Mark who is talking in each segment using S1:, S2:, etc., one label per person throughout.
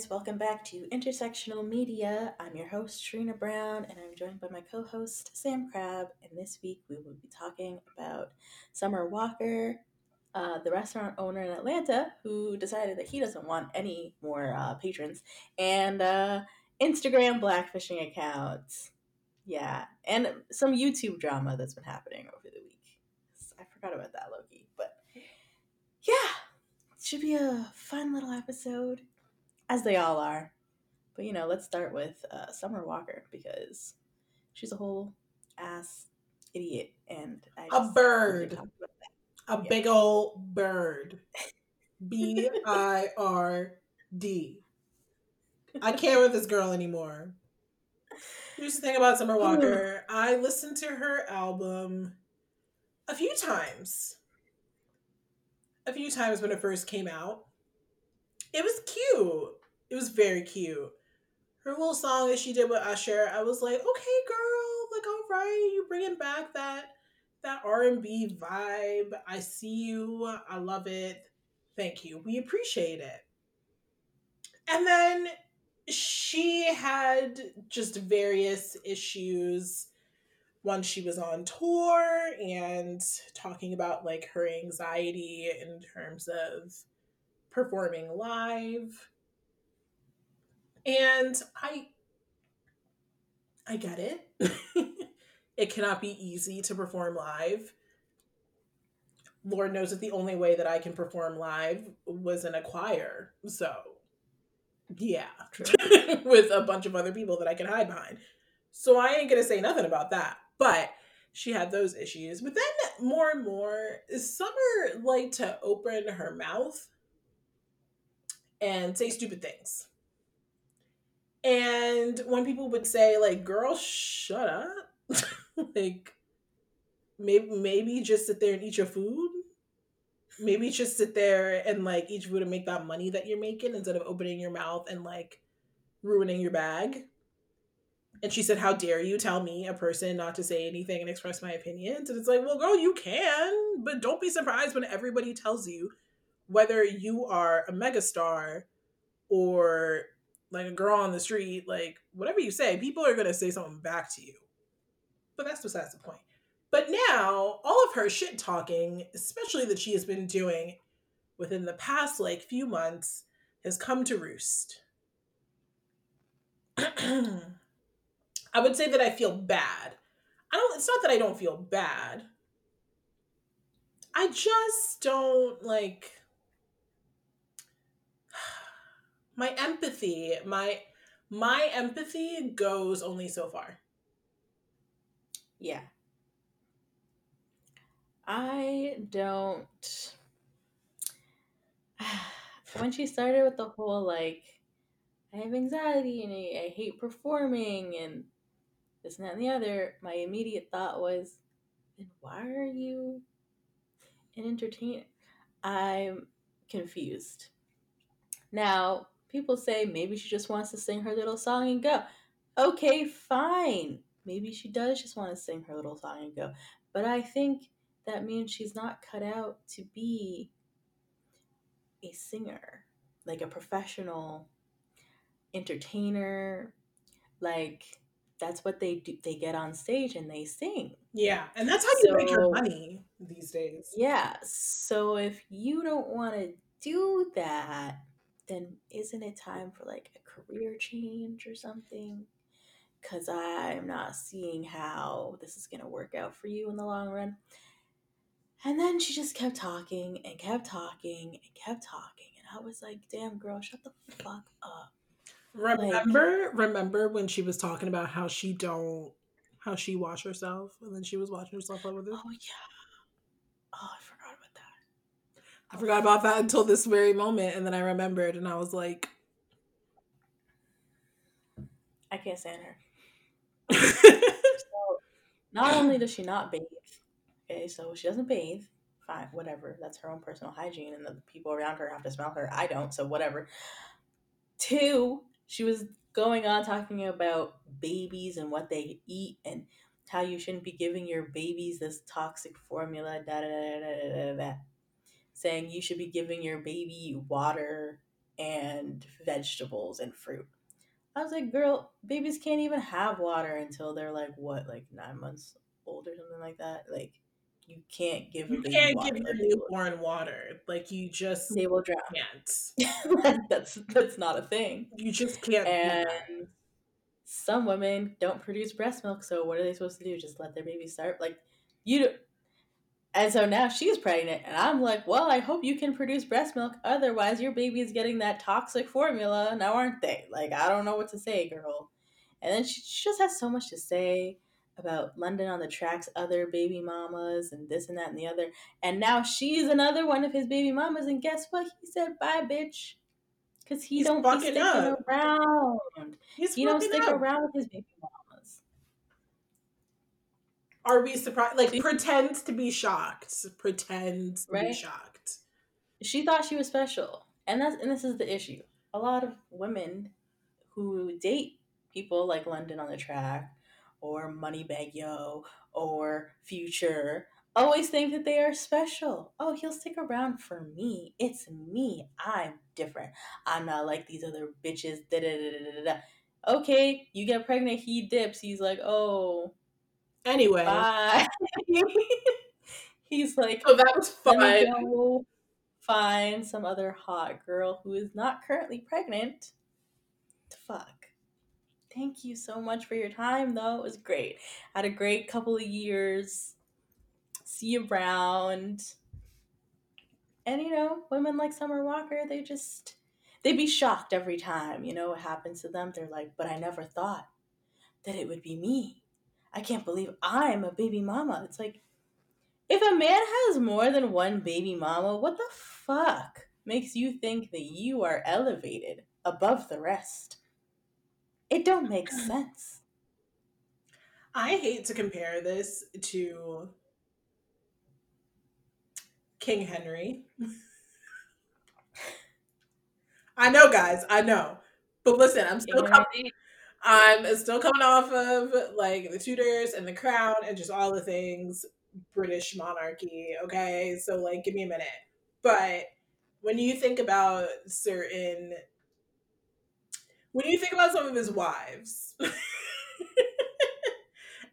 S1: Guys, welcome back to Intersectional Media. I'm your host, Shairina Brown, and I'm joined by my co host, Sam Crab. And this week we will be talking about Summer Walker, uh, the restaurant owner in Atlanta who decided that he doesn't want any more uh, patrons, and uh, Instagram blackfishing accounts. Yeah, and some YouTube drama that's been happening over the week. I forgot about that, Loki. But yeah, it should be a fun little episode as they all are. But you know, let's start with uh, Summer Walker because she's a whole ass idiot, and
S2: I a bird, a yeah. big old bird, B I R D. I can't with this girl anymore. Here's the thing about Summer Walker. I listened to her album a few times. A few times when it first came out. It was cute. It was very cute. Her little song that she did with Usher, I was like, okay, girl, like, all right, you bringing back that that R and B vibe. I see you. I love it. Thank you. We appreciate it. And then she had just various issues once she was on tour and talking about like her anxiety in terms of performing live and I I get it. it cannot be easy to perform live. Lord knows that the only way that I can perform live was in a choir. So, yeah, with a bunch of other people that I can hide behind. So I ain't gonna say nothing about that. But she had those issues. But then more and more, Summer liked to open her mouth and say stupid things. And when people would say, like, girl, shut up, like, maybe, maybe just sit there and eat your food. Maybe just sit there and, like, eat food and make that money that you're making instead of opening your mouth and, like, ruining your bag. And she said, How dare you tell me, a person, not to say anything and express my opinions? And it's like, Well, girl, you can, but don't be surprised when everybody tells you whether you are a megastar or like a girl on the street, like whatever you say, people are gonna say something back to you. But that's besides the point. But now, all of her shit talking, especially that she has been doing within the past like few months, has come to roost. I would say that I feel bad. I don't it's not that I don't feel bad. I just don't like my empathy, my my empathy goes only so far.
S1: Yeah. I don't when she started with the whole like I have anxiety and I, I hate performing and this and that and the other, my immediate thought was, then why are you an entertainer? I'm confused. Now, people say maybe she just wants to sing her little song and go. Okay, fine. Maybe she does just want to sing her little song and go. But I think that means she's not cut out to be a singer, like a professional entertainer. Like that's what they do. They get on stage and they sing.
S2: Yeah, and that's how you make your money these days.
S1: Yeah. So if you don't want to do that, then isn't it time for like a career change or something? Because I'm not seeing how this is going to work out for you in the long run. And then she just kept talking and kept talking and kept talking. And I was like, damn, girl, shut the fuck up.
S2: Remember, like, remember when she was talking about how she don't, how she wash herself, and then she was washing herself with it.
S1: Oh yeah. I
S2: I forgot about that until this very moment, and then I remembered, and I was like,
S1: I can't stand her. so, not only does she not bathe, okay, so she doesn't bathe. Fine, whatever. That's her own personal hygiene, and the people around her have to smell her. I don't, so whatever. Two, she was going on talking about babies and what they eat and how you shouldn't be giving your babies this toxic formula. Da da da da da da saying you should be giving your baby water and vegetables and fruit. I was like, girl, babies can't even have water until they're like what, like nine months old or something like that. Like you can't give
S2: you can't water. give newborn water. Like you just
S1: they will drown.
S2: Can't.
S1: that's that's not a thing.
S2: You just can't.
S1: And some women don't produce breast milk, so what are they supposed to do? Just let their baby start? Like you and so now she's pregnant, and I'm like, well, I hope you can produce breast milk. Otherwise, your baby is getting that toxic formula now, aren't they? Like, I don't know what to say, girl. And then she, she just has so much to say about London On Da Track's other baby mamas and this and that and the other. And now she's another one of his baby mamas. And guess what? He said, bye, bitch. Because he He's don't be sticking up. around. He's he don't stick up. around with his baby.
S2: Are we surprised? Like, pretend to be shocked. Pretend to right? be shocked.
S1: She thought she was special, and that's and this is the issue. A lot of women who date people like London On Da Track, or Moneybagg Yo, or Future, always think that they are special. Oh, he'll stick around for me. It's me. I'm different. I'm not like these other bitches. Da da da da da. Okay, you get pregnant. He dips. He's like, oh,
S2: Anyway,
S1: he's like,
S2: "Oh, that was fun."
S1: find some other hot girl who is not currently pregnant. Fuck. Thank you so much for your time, though. It was great. Had a great couple of years. See you around. And you know, women like Summer Walker, they just they'd be shocked every time, you know, what happens to them. They're like, but I never thought that it would be me. I can't believe I'm a baby mama. It's like, if a man has more than one baby mama, what the fuck makes you think that you are elevated above the rest? It don't make mm. sense.
S2: I hate to compare this to King Henry. I know, guys, I know. But listen, I'm still coming. I'm still coming off of like the Tudors and the Crown and just all the things British monarchy. Okay, so like, give me a minute. But when you think about certain, when you think about some of his wives,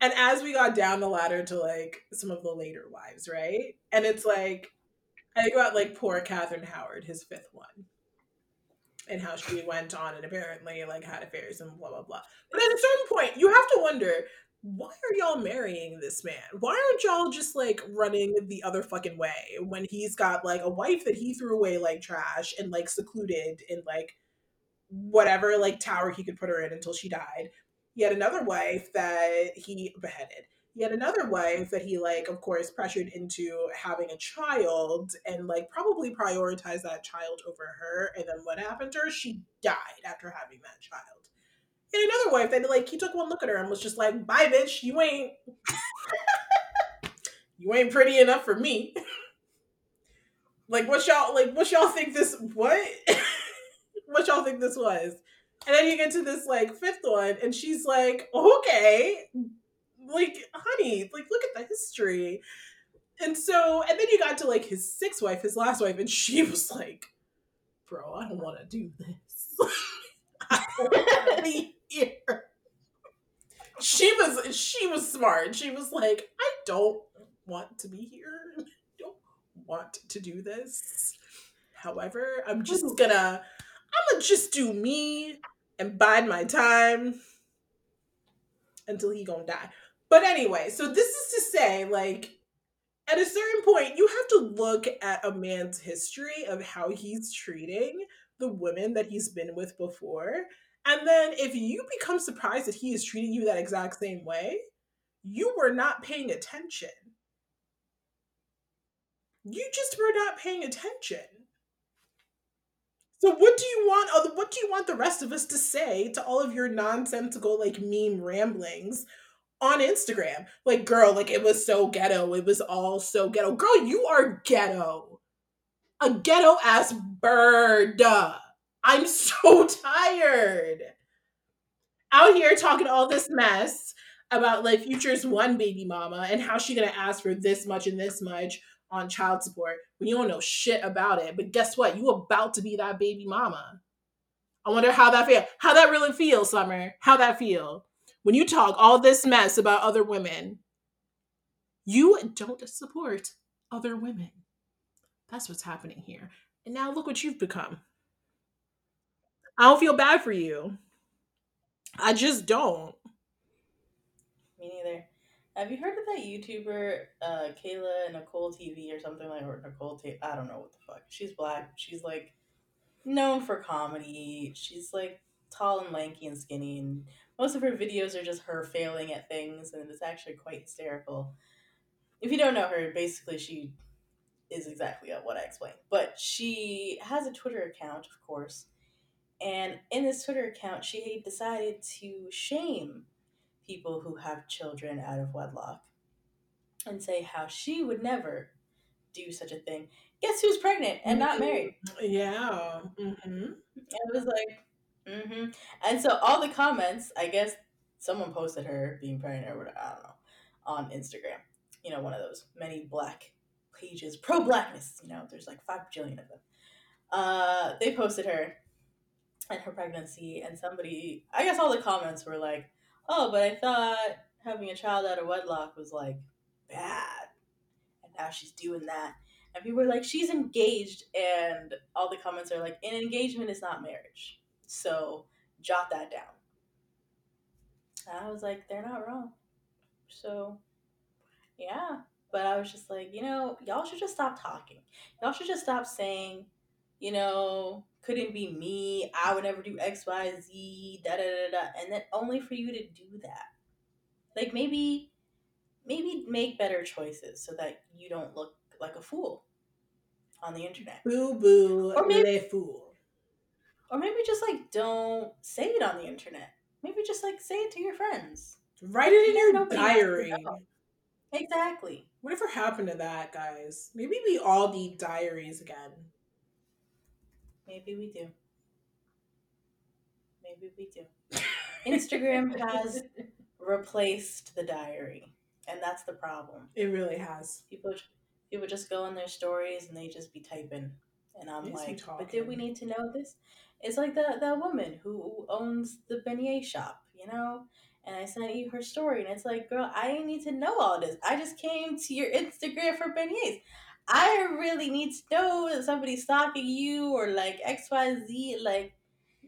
S2: and as we got down the ladder to like some of the later wives, right? And it's like, I think about like poor Catherine Howard, his fifth one and how she went on and apparently like had affairs and blah blah blah. But at a certain point, you have to wonder why are y'all marrying this man? Why aren't y'all just like running the other fucking way when he's got like a wife that he threw away like trash and like secluded in like whatever like tower he could put her in until she died? He had another wife that he beheaded had another wife that he like of course pressured into having a child and like probably prioritized that child over her and then what happened to her? She died after having that child. And another wife that like he took one look at her and was just like bye bitch you ain't you ain't pretty enough for me. Like what y'all like what y'all think this what? What y'all think this was? And then you get to this like fifth one and she's like okay like, honey, like, look at the history. And so, and then you got to like his sixth wife, his last wife, and she was like, bro, I don't want to do this. I don't want to be here. She was, she was smart. She was like, I don't want to be here. I don't want to do this. However, I'm just gonna, I'm gonna just do me and bide my time until he gonna die. But anyway, so this is to say, like, at a certain point, you have to look at a man's history of how he's treating the women that he's been with before. And then if you become surprised that he is treating you that exact same way, you were not paying attention. You just were not paying attention. So what do you want what do you want the rest of us to say to all of your nonsensical like meme ramblings on Instagram. Like, girl, like it was so ghetto. It was all so ghetto. Girl, you are ghetto. A ghetto ass bird. I'm so tired. Out here talking all this mess about like Future's one baby mama and how she gonna ask for this much and this much on child support when you don't know shit about it. But guess what? You about to be that baby mama. I wonder how that feel. How that really feels, Summer. How that feel when you talk all this mess about other women. You don't support other women. That's what's happening here. And now look what you've become. I don't feel bad for you. I just don't.
S1: Me neither. Have you heard of that YouTuber, uh, Kayla Nicole TV or something like or Nicole T? I don't know what the fuck. She's black. She's like known for comedy. She's like tall and lanky and skinny, and most of her videos are just her failing at things, and it's actually quite hysterical. If you don't know her, basically she is exactly what I explained. But she has a Twitter account, of course, and in this Twitter account, she decided to shame people who have children out of wedlock and say how she would never do such a thing. Guess who's pregnant and not married?
S2: Yeah. Mm-hmm.
S1: it was like, mm-hmm. And so all the comments, I guess someone posted her being pregnant or whatever, I don't know, on Instagram. You know, one of those many black pages, pro blackness, you know, there's like five bajillion of them. Uh, they posted her and her pregnancy, and somebody, I guess all the comments were like, oh, but I thought having a child out of wedlock was like bad. And now she's doing that. And people were like, she's engaged. And all the comments are like, an engagement is not marriage. So jot that down. And I was like, they're not wrong. So, yeah. But I was just like, you know, y'all should just stop talking. Y'all should just stop saying, you know, couldn't be me. I would never do X, Y, Z, da da da da. And then only for you to do that. Like maybe, maybe make better choices so that you don't look like a fool on the internet.
S2: Boo boo, or maybe fool.
S1: Or maybe just like don't say it on the internet. Maybe just like say it to your friends.
S2: Write it in your diary.
S1: Exactly.
S2: Whatever happened to that, guys? Maybe we all need diaries again.
S1: Maybe we do. Maybe we do. Instagram has replaced the diary, and that's the problem.
S2: It really has.
S1: People people just go on their stories and they just be typing, and I'm like, but did we need to know this? It's like that that woman who owns the beignet shop, you know. And I sent you her story, and it's like, girl, I didn't need to know all this. I just came to your Instagram for beignets. I really need to know that somebody's stalking you or like XYZ. Like,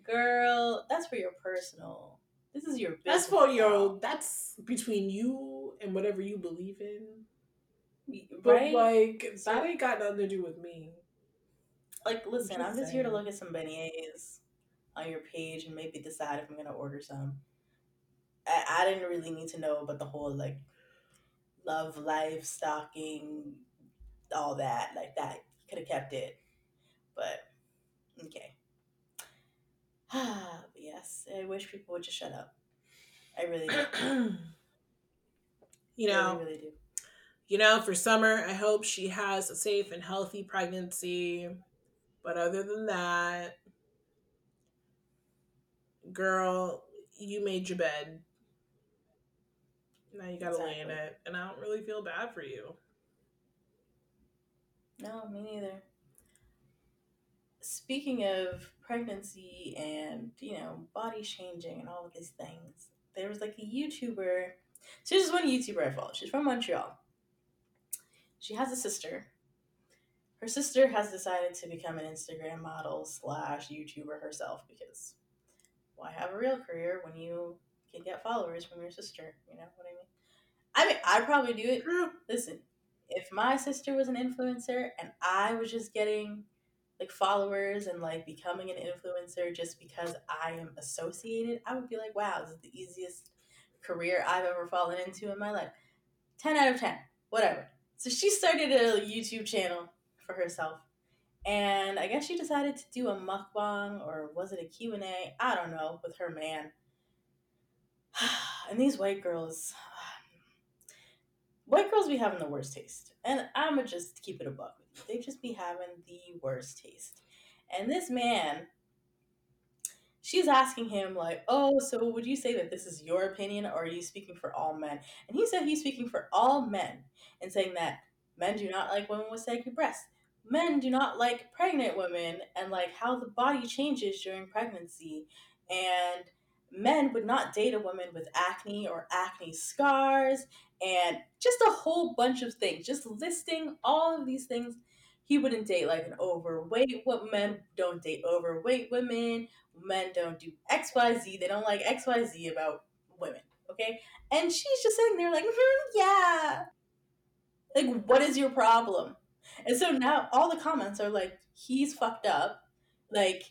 S1: girl, that's for your personal. This is your
S2: That's for your. That's between you and whatever you believe in. Right? But like so, that ain't got nothing to do with me.
S1: Like, listen, I'm just, here to look at some beignets on your page and maybe decide if I'm gonna order some. I, I didn't really need to know about the whole like love life stalking all that like that. Could have kept it, but okay. but yes, I wish people would just shut up. I really do.
S2: you know, I really, really do. You know, for summer, I hope she has a safe and healthy pregnancy. But other than that, girl, you made your bed. Now you gotta exactly. lay in it. And I don't really feel bad for you.
S1: No, me neither. Speaking of pregnancy and, you know, body changing and all of these things, there was like a YouTuber. So this is one YouTuber I follow. She's from Montreal. She has a sister. Her sister has decided to become an Instagram model slash YouTuber herself because why have a real career when you can get followers from your sister? You know what I mean? I mean, I'd probably do it. Hmm. Listen, if my sister was an influencer and I was just getting like followers and like becoming an influencer just because I am associated, I would be like, wow, this is the easiest career I've ever fallen into in my life. 10 out of 10, whatever. So she started a YouTube channel for herself. And I guess she decided to do a mukbang or was it a Q&A? I don't know, with her man. and these white girls, white girls be having the worst taste. And I'ma just keep it a buck. They just be having the worst taste. And this man, she's asking him, like, oh, so would you say that this is your opinion or are you speaking for all men? And he said he's speaking for all men and saying that men do not like women with saggy breasts. Men do not like pregnant women and like how the body changes during pregnancy. And men would not date a woman with acne or acne scars and just a whole bunch of things. Just listing all of these things. He wouldn't date like an overweight what men don't date overweight women. Men don't do XYZ. They don't like XYZ about women. Okay? And she's just sitting there like, hmm, yeah. Like, what is your problem? And so now all the comments are like, he's fucked up. Like,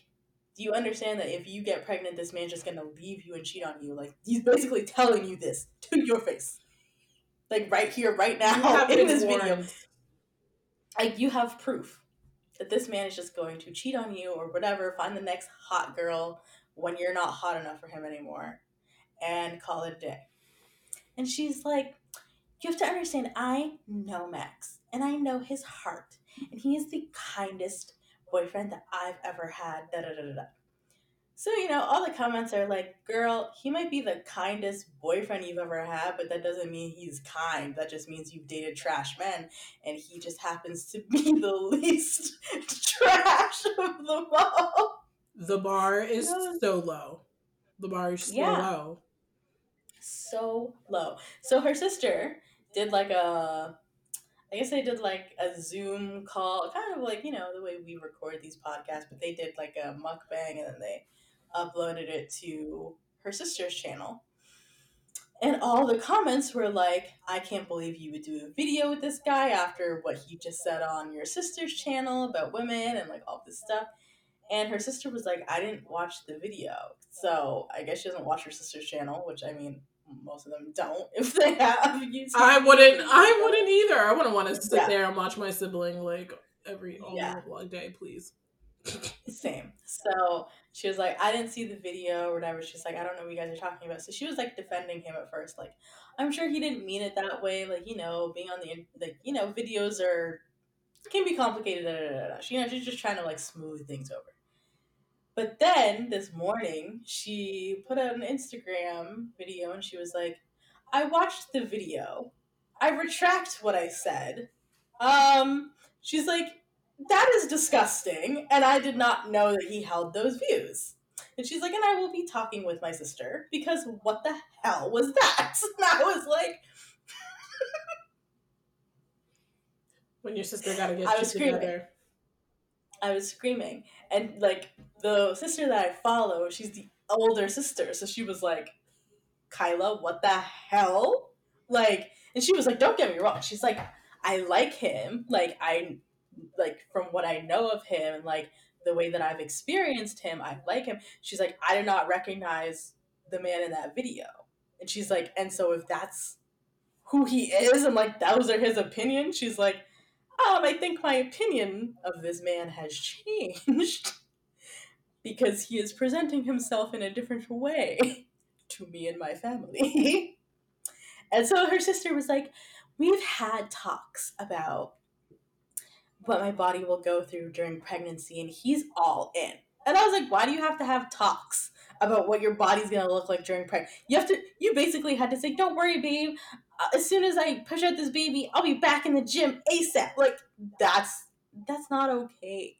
S1: do you understand that if you get pregnant, this man's just gonna leave you and cheat on you? Like, he's basically telling you this to your face. Like, right here, right now, in this warned. video. Like, you have proof that this man is just going to cheat on you or whatever, find the next hot girl when you're not hot enough for him anymore, and call it a day. And she's like, You have to understand, I know Max, and I know his heart, and he is the kindest boyfriend that I've ever had. Da da da da. So, you know, all the comments are like, girl, he might be the kindest boyfriend you've ever had, but that doesn't mean he's kind. That just means you've dated trash men, and he just happens to be the least trash of them all.
S2: The bar is so low. The bar is so yeah. low.
S1: So low. So her sister did like a I guess they did like a Zoom call, kind of like, you know, the way we record these podcasts, but they did like a mukbang and then they uploaded it to her sister's channel. And all the comments were like, I can't believe you would do a video with this guy after what he just said on your sister's channel about women and like all this stuff. And her sister was like, I didn't watch the video. So I guess she doesn't watch her sister's channel, which I mean, most of them don't if they have YouTube.
S2: I wouldn't I wouldn't either. I wouldn't want to sit yeah. there and watch my sibling like every all yeah. day, please.
S1: Same. So she was like, I didn't see the video or whatever. She's like, I don't know what you guys are talking about. So she was like defending him at first, like, I'm sure he didn't mean it that way. Like, you know, being on the like, you know, videos are can be complicated. Da, da, da, da. She, you know, she's just trying to like smooth things over. But then this morning, she put out an Instagram video and she was like, I watched the video. I retract what I said. Um, she's like, that is disgusting. And I did not know that he held those views. And she's like, and I will be talking with my sister because what the hell was that? And I was like,
S2: when your sister got to get I was screaming. together.
S1: I was screaming, and like the sister that I follow, she's the older sister, so she was like, "Kyla, what the hell?" Like, and she was like, "Don't get me wrong." She's like, "I like him. Like, I like from what I know of him, and like the way that I've experienced him, I like him." She's like, "I do not recognize the man in that video," and she's like, "And so if that's who he is, and like those are his opinions," she's like um, I think my opinion of this man has changed because he is presenting himself in a different way to me and my family. and so her sister was like, We've had talks about what my body will go through during pregnancy, and he's all in. And I was like, Why do you have to have talks? About what your body's gonna look like during pregnancy. You have to. You basically had to say, "Don't worry, babe uh, as soon as I push out this baby, I'll be back in the gym ASAP. Like that's that's not okay.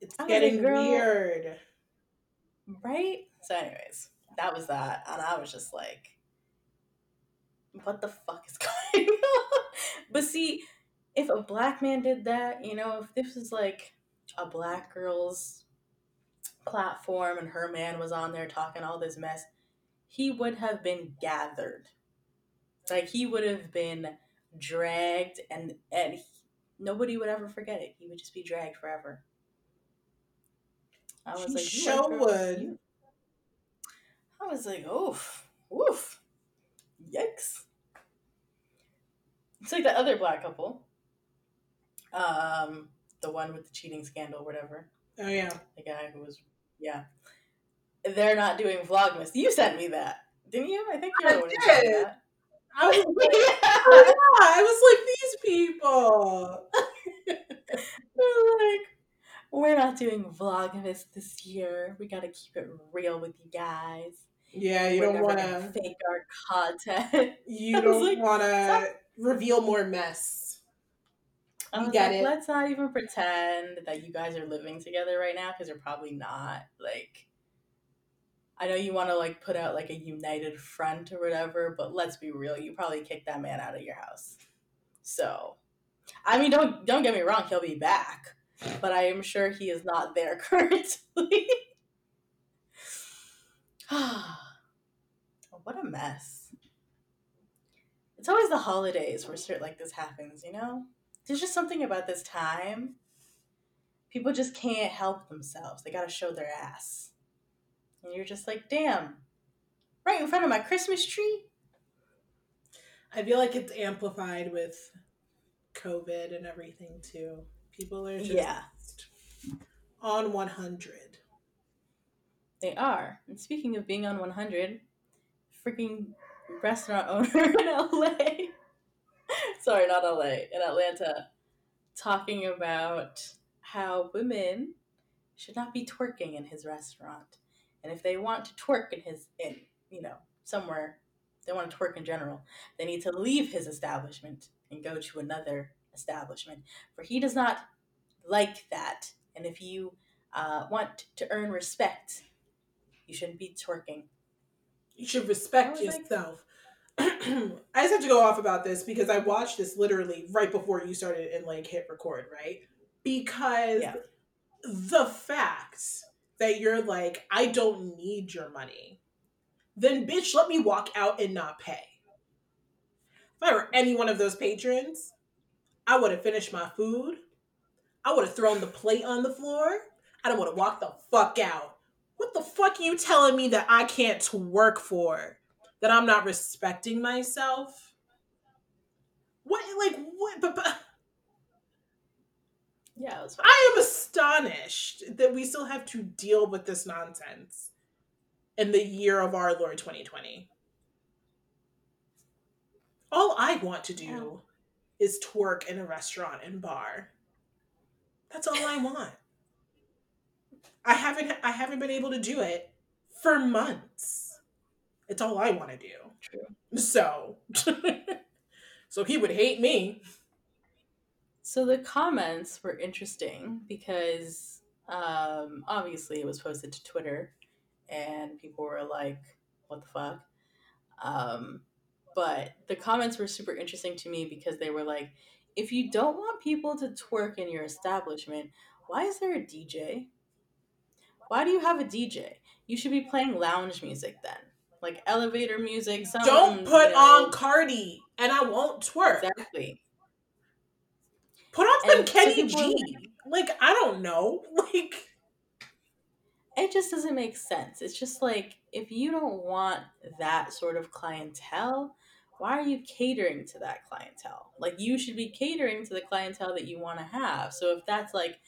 S2: It's I'm getting weird.
S1: Right? So anyways, that was that. And I was just like, what the fuck is going on? but see, if a black man did that, you know, if this was like a black girl's platform and her man was on there talking all this mess, he would have been gathered like he would have been dragged, and and he, nobody would ever forget it. He would just be dragged forever.
S2: I was like, show would.
S1: I was like, oof, oof, yikes. It's like the other black couple. Um, the one with the cheating scandal, whatever.
S2: Oh yeah,
S1: the guy who was, yeah. They're not doing Vlogmas. You sent me that, didn't you? I think you're the one who sent that.
S2: I was like, oh, yeah. I was like, these people.
S1: They're like, we're not doing Vlogmas this year. We got to keep it real with you guys.
S2: Yeah, you we're don't want to
S1: fake our content.
S2: You don't like, want to reveal more mess.
S1: I was like, it. let's not even pretend that you guys are living together right now because you're probably not. Like, I know you want to like put out like a united front or whatever, but let's be real, you probably kicked that man out of your house. So, I mean, don't don't get me wrong, he'll be back, but I am sure he is not there currently. what a mess. It's always the holidays where shit like this happens, you know? There's just something about this time. People just can't help themselves. They gotta show their ass. And you're just like, damn, right in front of my Christmas tree?
S2: I feel like it's amplified with COVID and everything too. People are just yeah. on 100.
S1: They are. And speaking of being on 100, freaking restaurant owner in LA. Sorry, not LA, in Atlanta, talking about how women should not be twerking in his restaurant. And if they want to twerk in his in, you know, somewhere they want to twerk in general, they need to leave his establishment and go to another establishment. For he does not like that. And if you uh, want to earn respect, you shouldn't be twerking.
S2: You should respect yourself. Like... I just have to go off about this because I watched this literally right before you started and like hit record, right? Because yeah. the fact that you're like, I don't need your money, then bitch, let me walk out and not pay. If I were any one of those patrons, I would have finished my food. I would have thrown the plate on the floor. I don't want to walk the fuck out what the fuck are you telling me that I can't work for? That I'm not respecting myself? What like what but, but
S1: yeah,
S2: I am astonished that we still have to deal with this nonsense in the year of our Lord 2020. All I want to do yeah. is twerk in a restaurant and bar. That's all I want. I haven't I haven't been able to do it for months. It's all I want to do. True. So so he would hate me.
S1: So the comments were interesting because um, obviously it was posted to Twitter and people were like, what the fuck? Um, but the comments were super interesting to me because they were like, if you don't want people to twerk in your establishment, why is there a DJ? Why do you have a DJ? You should be playing lounge music then, like elevator music.
S2: Some, Don't put you know, on Cardi, and I won't twerk. Exactly. Put on some Kenny G. Like I don't know, like
S1: it just doesn't make sense. It's just like if you don't want that sort of clientele, why are you catering to that clientele? Like you should be catering to the clientele that you want to have. So if that's like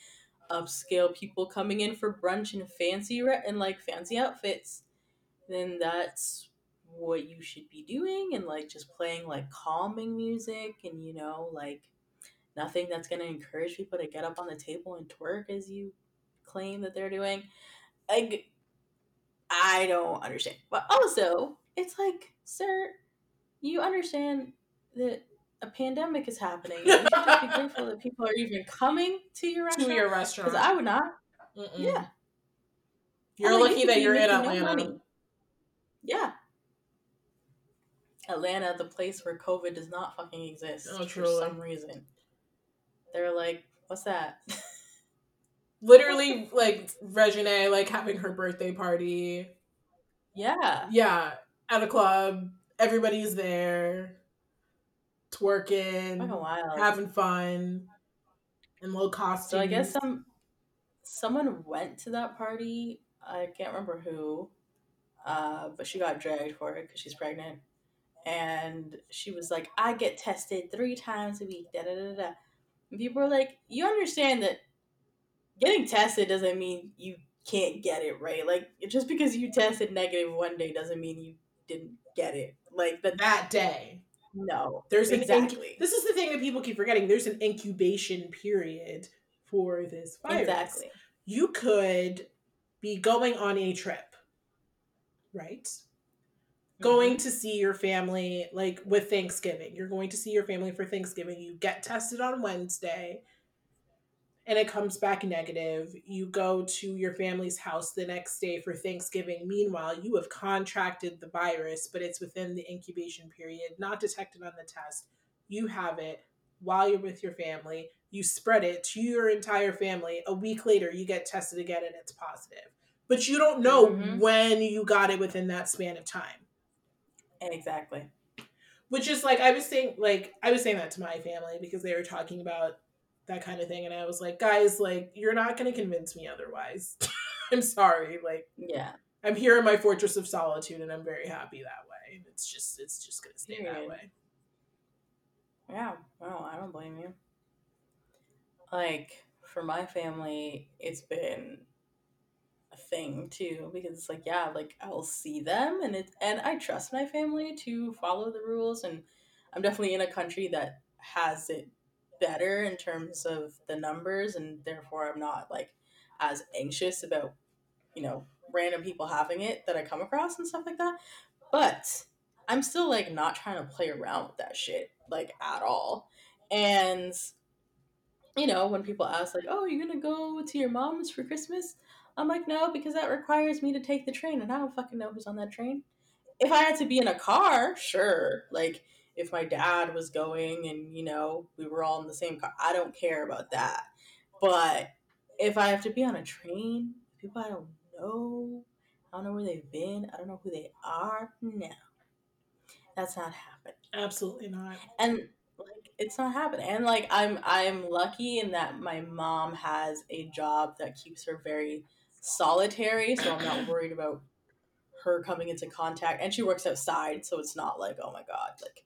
S1: upscale people coming in for brunch and fancy re- and like fancy outfits, then that's what you should be doing and like just playing like calming music and you know like nothing that's going to encourage people to get up on the table and twerk as you claim that they're doing. Like I don't understand. But also, it's like, sir, you understand that a pandemic is happening. You should just be grateful that people are even coming to your restaurant. To your restaurant. Because I would not. Mm-mm. Yeah. You're lucky that you're in Atlanta. No yeah. Atlanta, the place where COVID does not fucking exist oh, for some reason. They're like, what's that?
S2: Literally, like Regine, like having her birthday party.
S1: Yeah.
S2: Yeah, at a club. Everybody's there twerking, having fun, in low costumes.
S1: So I guess some someone went to that party. I can't remember who, uh, but she got dragged for it because she's pregnant, and she was like, "I get tested three times a week." Da da da da. And people are like, "You understand that getting tested doesn't mean you can't get it right. Like just because you tested negative one day doesn't mean you didn't get it. Like
S2: the, that day."
S1: No.
S2: There's exactly. An inc- this is the thing that people keep forgetting. There's an incubation period for this virus. Exactly. You could be going on a trip, right? Mm-hmm. going to see your family like with Thanksgiving. You're going to see your family for Thanksgiving. You get tested on Wednesday and it comes back negative. You go to your family's house the next day for Thanksgiving. Meanwhile, you have contracted the virus, but it's within the incubation period, not detected on the test. You have it while you're with your family. You spread it to your entire family. A week later, you get tested again and it's positive. But you don't know mm-hmm. when you got it within that span of time.
S1: Exactly.
S2: Which is like I was saying like I was saying that to my family because they were talking about that kind of thing and I was like, guys, like you're not going to convince me otherwise. I'm sorry. Like
S1: Yeah.
S2: I'm here in my fortress of solitude and I'm very happy that way. It's just it's just going to stay Period. that way.
S1: Yeah. Well, I don't blame you. Like for my family, it's been thing too because it's like yeah like i'll see them and it and i trust my family to follow the rules and i'm definitely in a country that has it better in terms of the numbers and therefore i'm not like as anxious about you know random people having it that i come across and stuff like that. But i'm still like not trying to play around with that shit like at all. And you know when people ask like oh you're gonna go to your mom's for christmas I'm like, no, because that requires me to take the train, and I don't fucking know who's on that train. If I had to be in a car, sure. Like, if my dad was going and, you know, we were all in the same car, I don't care about that. But if I have to be on a train, people I don't know, I don't know where they've been, I don't know who they are, no. That's not happening.
S2: Absolutely not.
S1: And like it's not happening. And like I'm I'm lucky in that my mom has a job that keeps her very solitary, so I'm not worried about her coming into contact. And she works outside, so it's not like, oh my god, like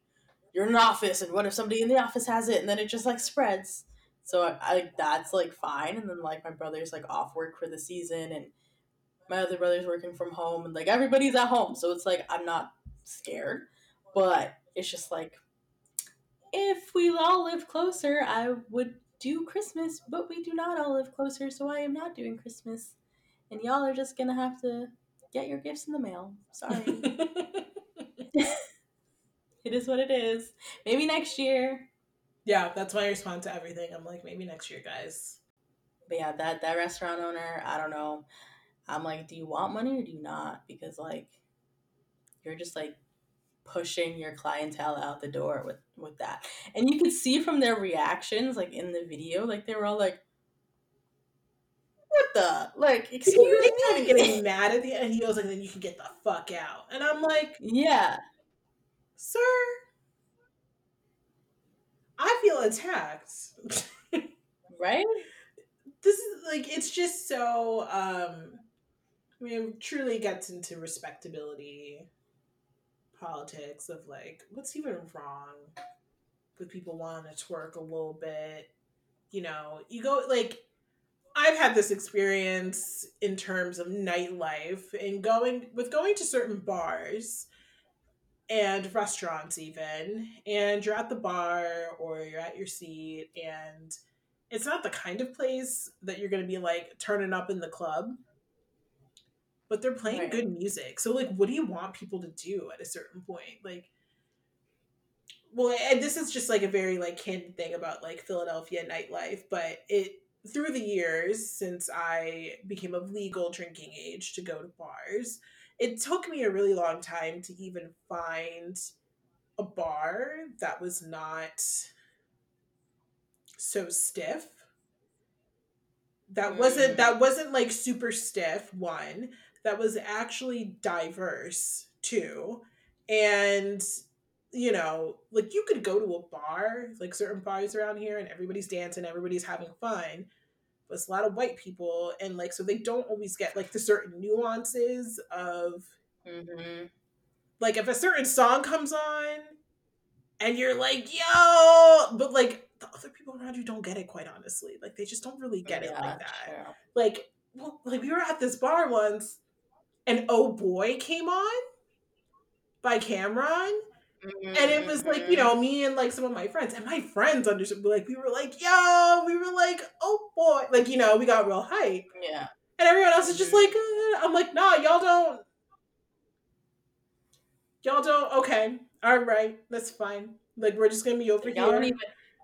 S1: you're in an office, and what if somebody in the office has it, and then it just like spreads. So I, I that's like fine. And then like my brother's like off work for the season, and my other brother's working from home, and like everybody's at home, so it's like I'm not scared, but it's just like if we all lived closer, I would do Christmas, but we do not all live closer, so I am not doing Christmas and y'all are just gonna have to get your gifts in the mail. Sorry. it is what it is. Maybe next year.
S2: Yeah, that's my response to everything. I'm like, maybe next year, guys.
S1: But yeah, that that restaurant owner, I don't know. I'm like, do you want money or do you not? Because like, you're just like pushing your clientele out the door with with that, and you could see from their reactions, like in the video, like they were all like, the like excuse me
S2: kind of getting mad at the end he goes like then you can get the fuck out. And i'm like
S1: yeah.
S2: Sir i feel attacked.
S1: Right?
S2: This is like it's just so um i mean truly gets into respectability politics of like what's even wrong with people wanting to twerk a little bit? You know you go like I've had this experience in terms of nightlife and going with going to certain bars and restaurants even and you're at the bar or you're at your seat and it's not the kind of place that you're going to be like turning up in the club but they're playing right. good music so like what do you want people to do at a certain point like well and this is just like a very like candid thing about like philadelphia nightlife but it through the years since I became of legal drinking age to go to bars, it took me a really long time to even find a bar that was not so stiff that wasn't mm. that wasn't like super stiff one that was actually diverse too and you know like you could go to a bar like certain bars around here and everybody's dancing everybody's having fun but it's a lot of white people and like so they don't always get like the certain nuances of mm-hmm. like if a certain song comes on and you're like yo but like the other people around you don't get it quite honestly like they just don't really get yeah, it like that yeah. like well, like we were at this bar once and oh boy came on by Mm-hmm. And it was like, you know, me and like some of my friends, and my friends understood. Like, we were like, yo, we were like, oh boy. Like, you know, we got real hype.
S1: Yeah.
S2: And everyone else is just mm-hmm. like, uh, I'm like, nah, y'all don't. Y'all don't. Okay, all right, that's fine. Like we're just gonna be over
S1: y'all
S2: here.
S1: Don't even,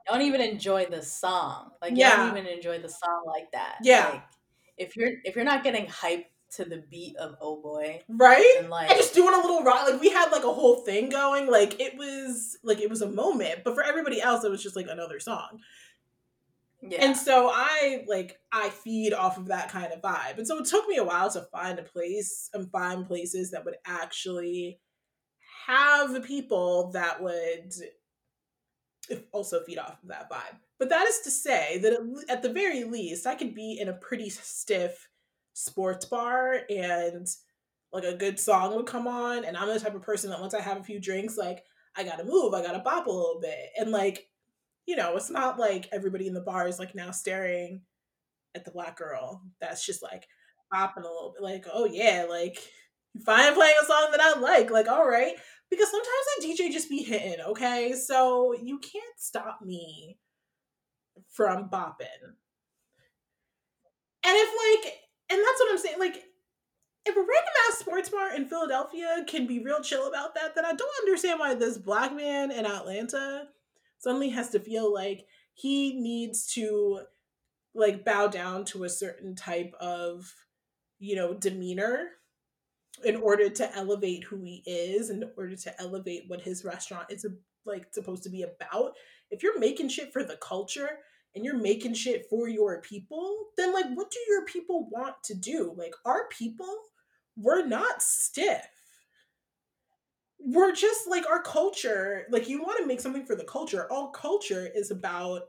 S1: don't even enjoy the song. Like yeah. don't even enjoy the song like that.
S2: Yeah.
S1: Like, if you're if you're not getting hyped to the beat of Oh Boy,
S2: right? And like, and just doing a little rock. Like we had like a whole thing going. Like it was like it was a moment, but for everybody else, it was just like another song. Yeah. And so I like I feed off of that kind of vibe. And so it took me a while to find a place and find places that would actually have the people that would also feed off of that vibe. But that is to say that at the very least, I could be in a pretty stiff sports bar and like a good song would come on. And I'm the type of person that once I have a few drinks, like I gotta move, I gotta bop a little bit. And like you know, it's not like everybody in the bar is like now staring at the black girl that's just like bopping a little bit, like, oh yeah, like fine playing a song that I like, like all right. Because sometimes that DJ just be hitting, okay? So you can't stop me from bopping. And if like, and that's what I'm saying, like, if a random ass sports bar in Philadelphia can be real chill about that, then I don't understand why this black man in Atlanta suddenly has to feel like he needs to like bow down to a certain type of you know demeanor in order to elevate who he is in order to elevate what his restaurant is like supposed to be about. If you're making shit for the culture and you're making shit for your people then like what do your people want to do? Like our people we're not stiff. We're just like our culture like you want to make something for the culture. All culture is about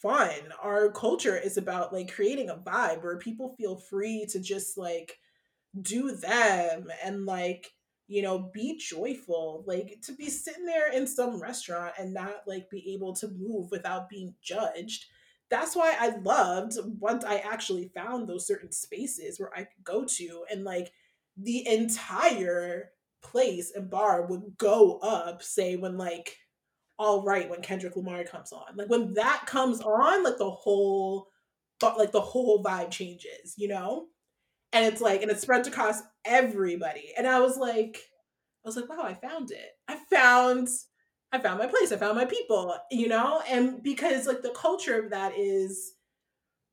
S2: fun. Our culture is about like creating a vibe where people feel free to just like do them and like you know be joyful like to be sitting there in some restaurant and not like be able to move without being judged that's why i loved once i actually found those certain spaces where i could go to and like the entire place and bar would go up, say when like all right when Kendrick Lamar comes on. Like when that comes on, like the whole like the whole vibe changes, you know? And it's like and it spread across everybody. And I was like I was like, wow, I found it. I found I found my place. I found my people, you know? And because like the culture of that is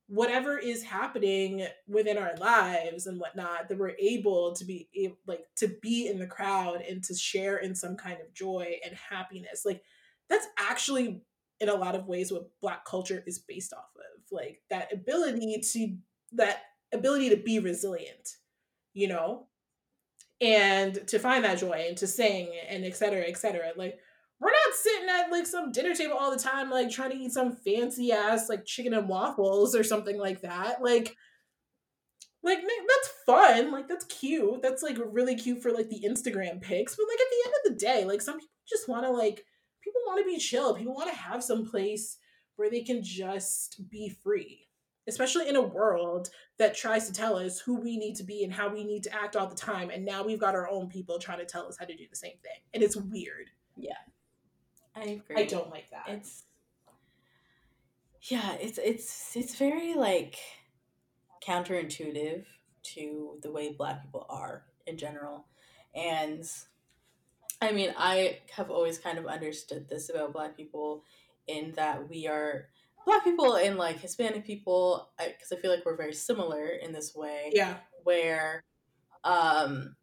S2: whatever is happening within our lives and whatnot that we're able to be like to be in the crowd and to share in some kind of joy and happiness like that's actually in a lot of ways what black culture is based off of like that ability to that ability to be resilient you know and to find that joy and to sing and et cetera et cetera like we're not sitting at like some dinner table all the time, like trying to eat some fancy ass like chicken and waffles or something like that. Like, like that's fun. Like that's cute. That's like really cute for like the Instagram pics. But like at the end of the day, like some people just want to like people want to be chill. People want to have some place where they can just be free. Especially in a world that tries to tell us who we need to be and how we need to act all the time. And now we've got our own people trying to tell us how to do the same thing. And it's weird.
S1: Yeah. I agree.
S2: I don't like that.
S1: It's yeah, it's it's it's very like counterintuitive to the way black people are in general. And I mean, I have always kind of understood this about black people in that we are black people and like Hispanic people because I, I feel like we're very similar in this way.
S2: Yeah.
S1: Where um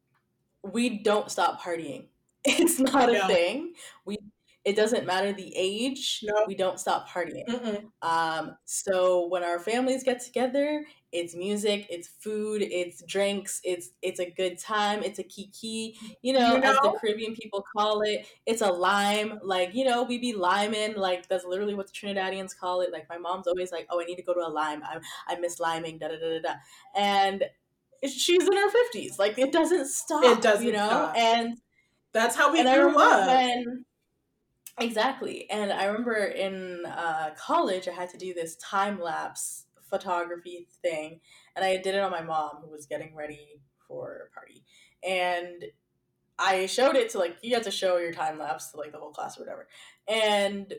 S1: we don't stop partying. It's not a thing. We it doesn't matter the age.
S2: Nope.
S1: We don't stop partying. Um, so when our families get together, it's music, it's food, it's drinks, it's it's a good time, it's a kiki, you know, you know? as the Caribbean people call it. It's a lime, like you know, we be liming, like that's literally what the Trinidadians call it. Like my mom's always like, "Oh, I need to go to a lime. I I miss liming." Da da da da da. And she's in her fifties. Like it doesn't stop. It doesn't, you know, stop. and
S2: that's how we grew up.
S1: When, Exactly. And I remember in uh, college, I had to do this time lapse photography thing. And I did it on my mom, who was getting ready for a party. And I showed it to like, you have to show your time lapse to like the whole class or whatever. And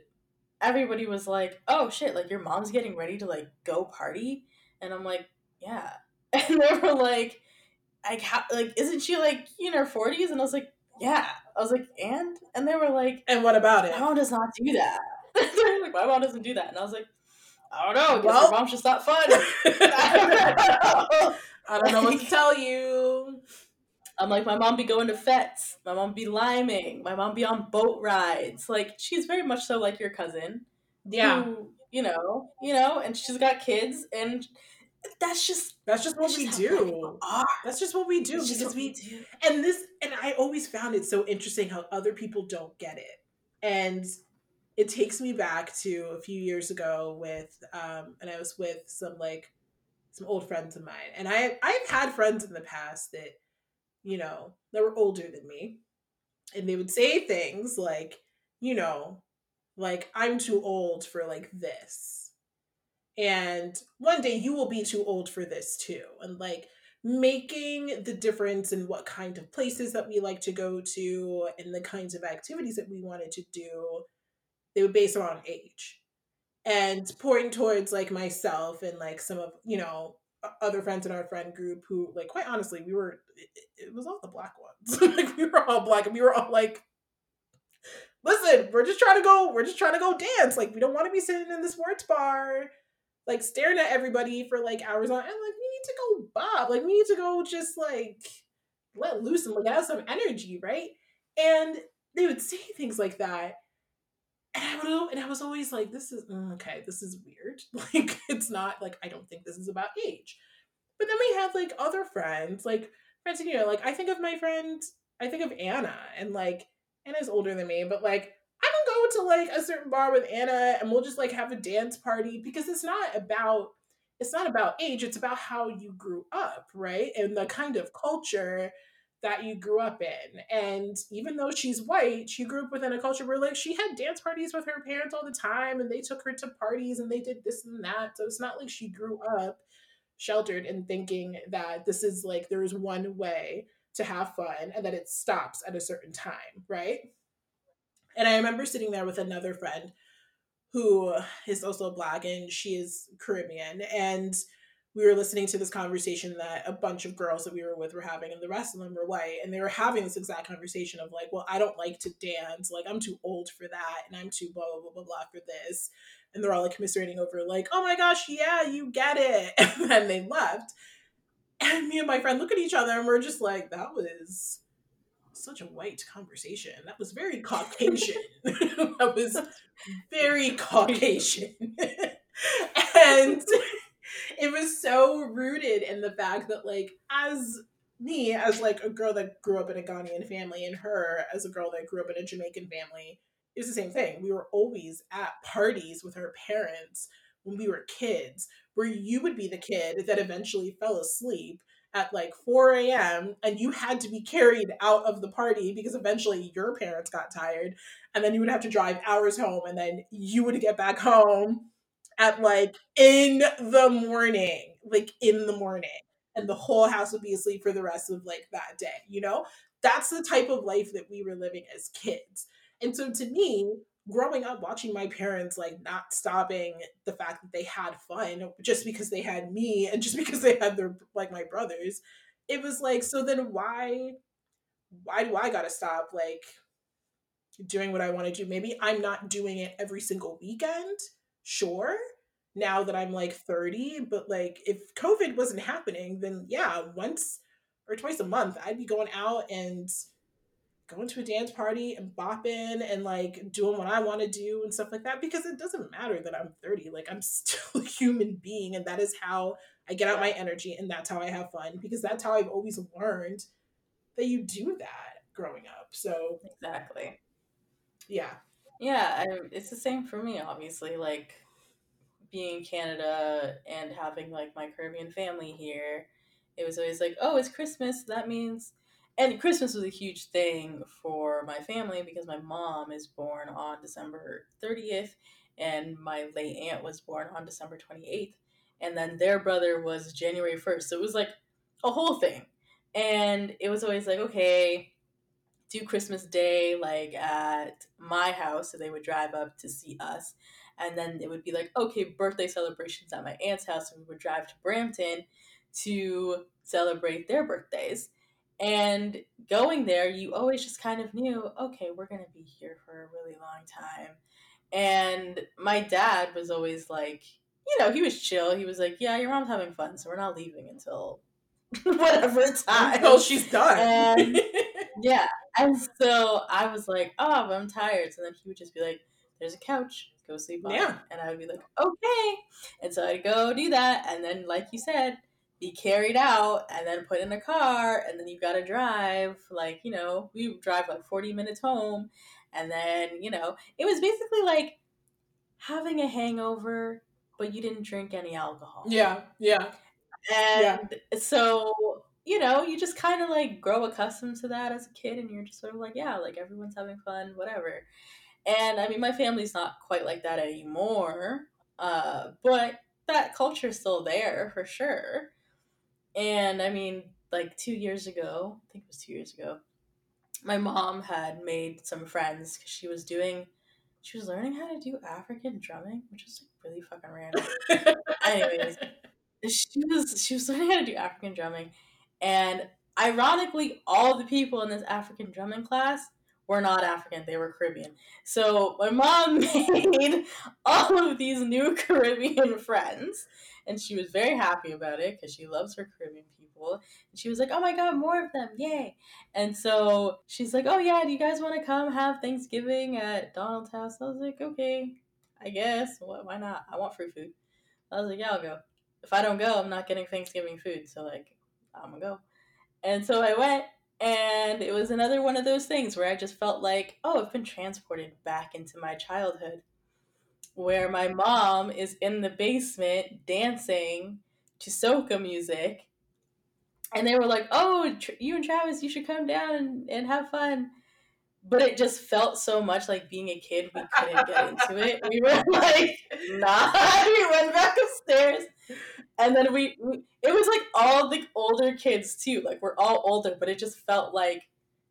S1: everybody was like, oh shit, like your mom's getting ready to like go party. And I'm like, yeah. And they were like, like, how, like, isn't she like in her 40s? And I was like, yeah. I was like, and? And they were like,
S2: and what about it?
S1: My mom does not do that. like, my mom doesn't do that. And I was like, I don't know. Well, your mom's just not fun.
S2: I don't know what to tell you.
S1: I'm like, my mom be going to fetes. My mom be liming. My mom be on boat rides. Like, she's very much so like your cousin.
S2: Yeah.
S1: Who, you know, you know, and she's got kids, and that's just
S2: that's just what we do. That's just what we do
S1: that's
S2: because we, we do. And this, and I always found it so interesting how other people don't get it, and it takes me back to a few years ago with, um, and I was with some like some old friends of mine, and I I've had friends in the past that, you know, that were older than me, and they would say things like, you know, like I'm too old for like this. And one day you will be too old for this too. And like making the difference in what kind of places that we like to go to and the kinds of activities that we wanted to do, they would base on age. And pointing towards like myself and like some of, you know, other friends in our friend group who like quite honestly we were it, it was all the black ones like we were all black and we were all like listen, we're just trying to go, we're just trying to go dance. Like, we don't want to be sitting in the sports bar, like staring at everybody for like hours on. And like, we need to go bob. Like, we need to go just like let loose and like have some energy, right? And they would say things like that. And I and I was always like, "This is mm, okay. This is weird. Like, it's not like I don't think this is about age." But then we had like other friends, like friends, you know, like I think of my friend, I think of Anna, and like Anna's older than me, but like I can go to like a certain bar with Anna and we'll just like have a dance party because it's not about it's not about age, it's about how you grew up, right? And the kind of culture that you grew up in. And even though she's white, she grew up within a culture where like she had dance parties with her parents all the time and they took her to parties and they did this and that. So it's not like she grew up sheltered and thinking that this is like there is one way to have fun and that it stops at a certain time, right? And I remember sitting there with another friend who is also black and she is Caribbean. And we were listening to this conversation that a bunch of girls that we were with were having, and the rest of them were white. And they were having this exact conversation of like, well, I don't like to dance. Like, I'm too old for that. And I'm too blah, blah, blah, blah, blah for this. And they're all like commiserating over, like, oh my gosh, yeah, you get it. And then they left. And me and my friend look at each other and we're just like, that was such a white conversation. That was very Caucasian. that was very Caucasian. and it was so rooted in the fact that, like, as me, as like a girl that grew up in a Ghanaian family, and her as a girl that grew up in a Jamaican family, it was the same thing. We were always at parties with our parents when we were kids, where you would be the kid that eventually fell asleep at like 4 a.m. and you had to be carried out of the party because eventually your parents got tired and then you would have to drive hours home and then you would get back home at like in the morning, like in the morning. And the whole house would be asleep for the rest of like that day, you know? That's the type of life that we were living as kids. And so to me, growing up watching my parents like not stopping the fact that they had fun just because they had me and just because they had their like my brothers it was like so then why why do i gotta stop like doing what i want to do maybe i'm not doing it every single weekend sure now that i'm like 30 but like if covid wasn't happening then yeah once or twice a month i'd be going out and going to a dance party and bopping and like doing what I want to do and stuff like that because it doesn't matter that I'm 30. Like I'm still a human being and that is how I get out my energy and that's how I have fun because that's how I've always learned that you do that growing up. So
S1: Exactly.
S2: Yeah.
S1: Yeah, I, it's the same for me obviously like being in Canada and having like my Caribbean family here. It was always like, "Oh, it's Christmas. That means and Christmas was a huge thing for my family because my mom is born on December 30th and my late aunt was born on December 28th and then their brother was January 1st. So it was like a whole thing. And it was always like, okay, do Christmas Day like at my house. So they would drive up to see us. And then it would be like, okay, birthday celebrations at my aunt's house. And we would drive to Brampton to celebrate their birthdays. And going there, you always just kind of knew, okay, we're going to be here for a really long time. And my dad was always like, you know, he was chill. He was like, yeah, your mom's having fun, so we're not leaving until whatever time.
S2: Until she's done.
S1: And, yeah. And so I was like, oh, I'm tired. So then he would just be like, there's a couch, go sleep on yeah. it. And I would be like, okay. And so I'd go do that. And then, like you said, be carried out and then put in a car. And then you've got to drive, like, you know, we drive like 40 minutes home. And then, you know, it was basically like having a hangover, but you didn't drink any alcohol.
S2: Yeah. Yeah.
S1: And yeah. so, you know, you just kind of like grow accustomed to that as a kid and you're just sort of like, yeah, like everyone's having fun, whatever. And I mean, my family's not quite like that anymore, uh, but that culture's still there for sure. And I mean, like two years ago, I think it was two years ago, my mom had made some friends because she was doing, she was learning how to do African drumming, which is like really fucking random. Anyways, she was she was learning how to do African drumming, and ironically, all the people in this African drumming class were not African, they were Caribbean. So my mom made all of these new Caribbean friends, and she was very happy about it because she loves her Caribbean people. And she was like, "Oh my god, more of them, yay!" And so she's like, "Oh yeah, do you guys want to come have Thanksgiving at Donald's house?" I was like, "Okay, I guess. Why not? I want free food." I was like, "Yeah, I'll go. If I don't go, I'm not getting Thanksgiving food. So like, I'm gonna go." And so I went, and it was another one of those things where I just felt like, oh, I've been transported back into my childhood, where my mom is in the basement dancing to soca music. And they were like, oh, you and Travis, you should come down and, and have fun. But it just felt so much like being a kid, we couldn't get into it. We were like, nah. We went back upstairs and then we, we, it was like all the older kids too. Like we're all older but it just felt like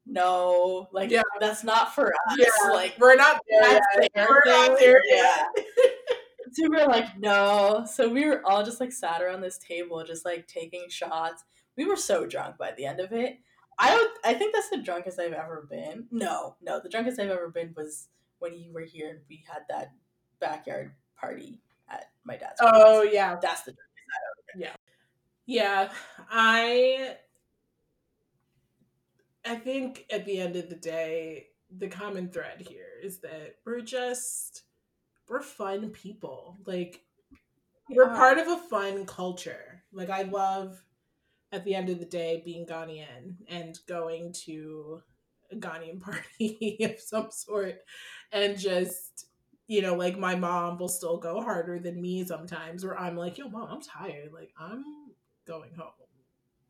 S1: no like yeah. that's not for us. Yeah. like
S2: we're not there yet. we're not there
S1: yeah. So we were like no. So we were all just like sat around this table just like taking shots. We were so drunk by the end of it. I don't i think that's the drunkest i've ever been. No no the drunkest i've ever been was when you were here and we had that backyard party at my dad's
S2: oh yeah
S1: that's the
S2: yeah. Yeah. I I think at the end of the day, the common thread here is that we're just we're fun people. Like we're part of a fun culture. Like I love at the end of the day being Ghanaian and going to a Ghanaian party of some sort and just you know, like my mom will still go harder than me sometimes, where I'm like, yo, mom, I'm tired. Like, I'm going home.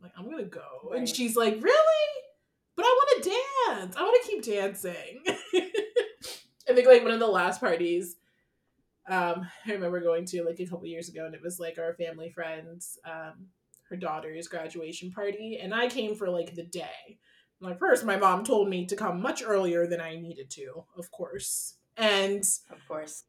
S2: Like, I'm gonna go. Right. And she's like, really? But I want to dance. I want to keep dancing. I think like one of the last parties, um, I remember going to like a couple years ago, and it was like our family friends, um, her daughter's graduation party, and I came for like the day. Like first, my mom told me to come much earlier than I needed to, of course and
S1: of course,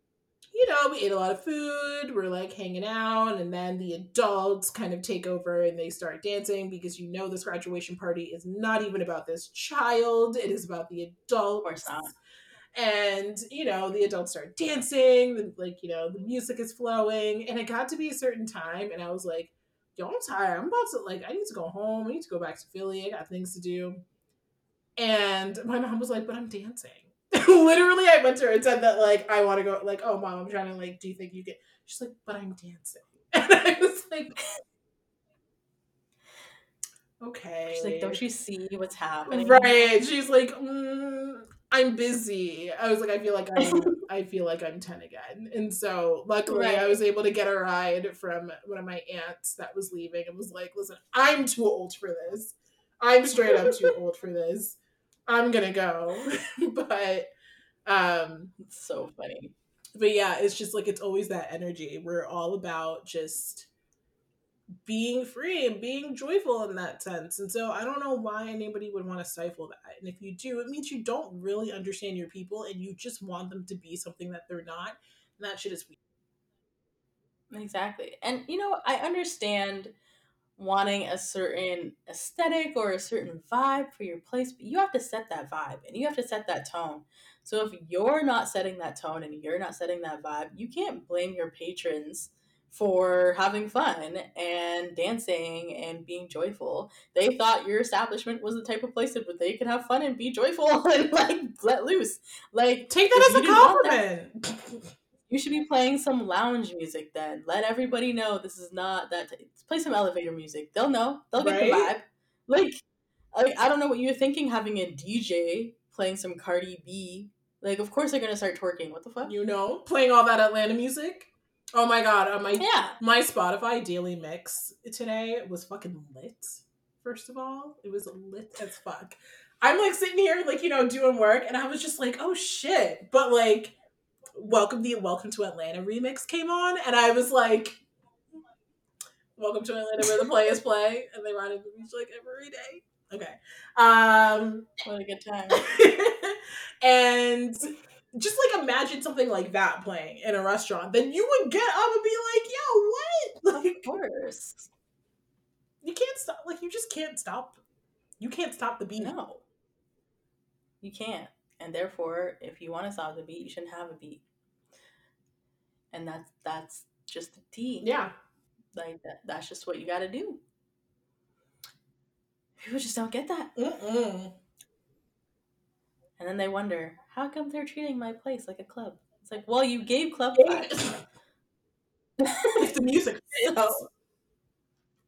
S2: you know, we ate a lot of food, we're like hanging out, and then the adults kind of take over and they start dancing because you know this graduation party is not even about this child, it is about the adult.
S1: Of course not.
S2: And you know, the adults start dancing, like, you know, the music is flowing, and it got to be a certain time, and I was like, yo, I'm tired. I'm about to like I need to go home. I need to go back to Philly. I got things to do. And my mom was like, but I'm dancing. literally I went to her and said that like I want to go like oh mom I'm trying to like do you think you get she's like but I'm dancing. And I was like okay.
S1: She's like don't you see what's happening?
S2: Right. She's like mm, I'm busy. I was like I feel like I'm I feel like I'm 10 again. And so luckily right. I was able to get a ride from one of my aunts that was leaving and was like listen I'm too old for this. I'm straight up too old for this I'm gonna go. but um
S1: it's so funny.
S2: But yeah, it's just like it's always that energy. We're all about just being free and being joyful in that sense. And so I don't know why anybody would want to stifle that. And if you do, it means you don't really understand your people and you just want them to be something that they're not. And that shit is weird.
S1: Exactly. And you know, I understand wanting a certain aesthetic or a certain vibe for your place, but you have to set that vibe and you have to set that tone. So if you're not setting that tone and you're not setting that vibe, you can't blame your patrons for having fun and dancing and being joyful. They thought your establishment was the type of place that they could have fun and be joyful and like let loose. Like
S2: take that as a compliment.
S1: You should be playing some lounge music then. Let everybody know this is not that. T- play some elevator music. They'll know. They'll get right? the vibe. Like, I, I don't know what you're thinking having a DJ playing some Cardi B. Like, of course they're gonna start twerking. What the fuck?
S2: You know, playing all that Atlanta music. Oh my god, uh, my yeah. my Spotify daily mix today was fucking lit. First of all, it was lit as fuck. I'm like sitting here, like you know, doing work, and I was just like, oh shit. But like, welcome the Welcome to Atlanta remix came on, and I was like, Welcome to Atlanta, where the players play, and they ride in the beach like every day. Okay, um,
S1: what a good time.
S2: and just like imagine something like that playing in a restaurant, then you would get up and be like, "Yo, what?"
S1: Like, of course,
S2: you can't stop. Like, you just can't stop. You can't stop the beat.
S1: No, you can't. And therefore, if you want to stop the beat, you shouldn't have a beat. And that's that's just the tea.
S2: Yeah,
S1: like that. That's just what you got to do. People just don't get that. Mm-mm. And then they wonder, how come they're treating my place like a club? It's like, well, you gave club vibes.
S2: if the music
S1: fits.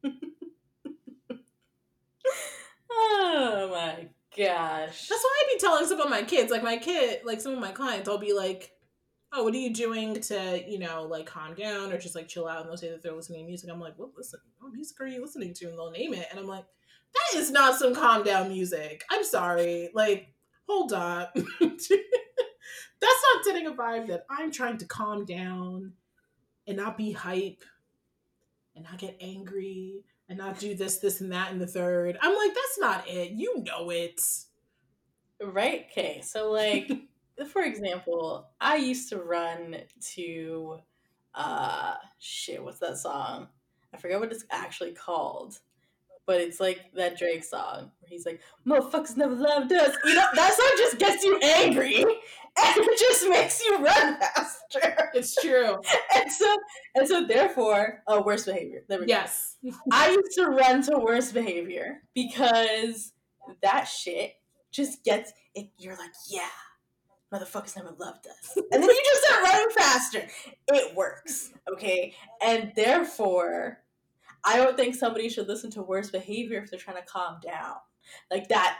S1: oh my gosh.
S2: That's why I'd be telling some of my kids, like my kid, like some of my clients, I'll be like, oh, what are you doing to, you know, like calm down or just like chill out? And they'll say that they're listening to music. I'm like, what listen, what music are you listening to? And they'll name it. And I'm like, that is not some calm down music. I'm sorry. Like, hold up. That's not setting a vibe that I'm trying to calm down and not be hype and not get angry and not do this, this, and that, and the third. I'm like, that's not it. You know it.
S1: Right. Okay. So, like, for example, I used to run to, uh, shit, what's that song? I forget what it's actually called but it's like that Drake song where he's like, "Motherfuckers never loved us." You know, that song just gets you angry and it just makes you run faster.
S2: It's true.
S1: and so, and so, therefore, oh, worst behavior. There we
S2: yes.
S1: go. I used to run to worst behavior because that shit just gets it. You're like, yeah. Motherfuckers never loved us. And then you just start running faster. It works. Okay. And therefore, I don't think somebody should listen to worst behavior if they're trying to calm down. Like that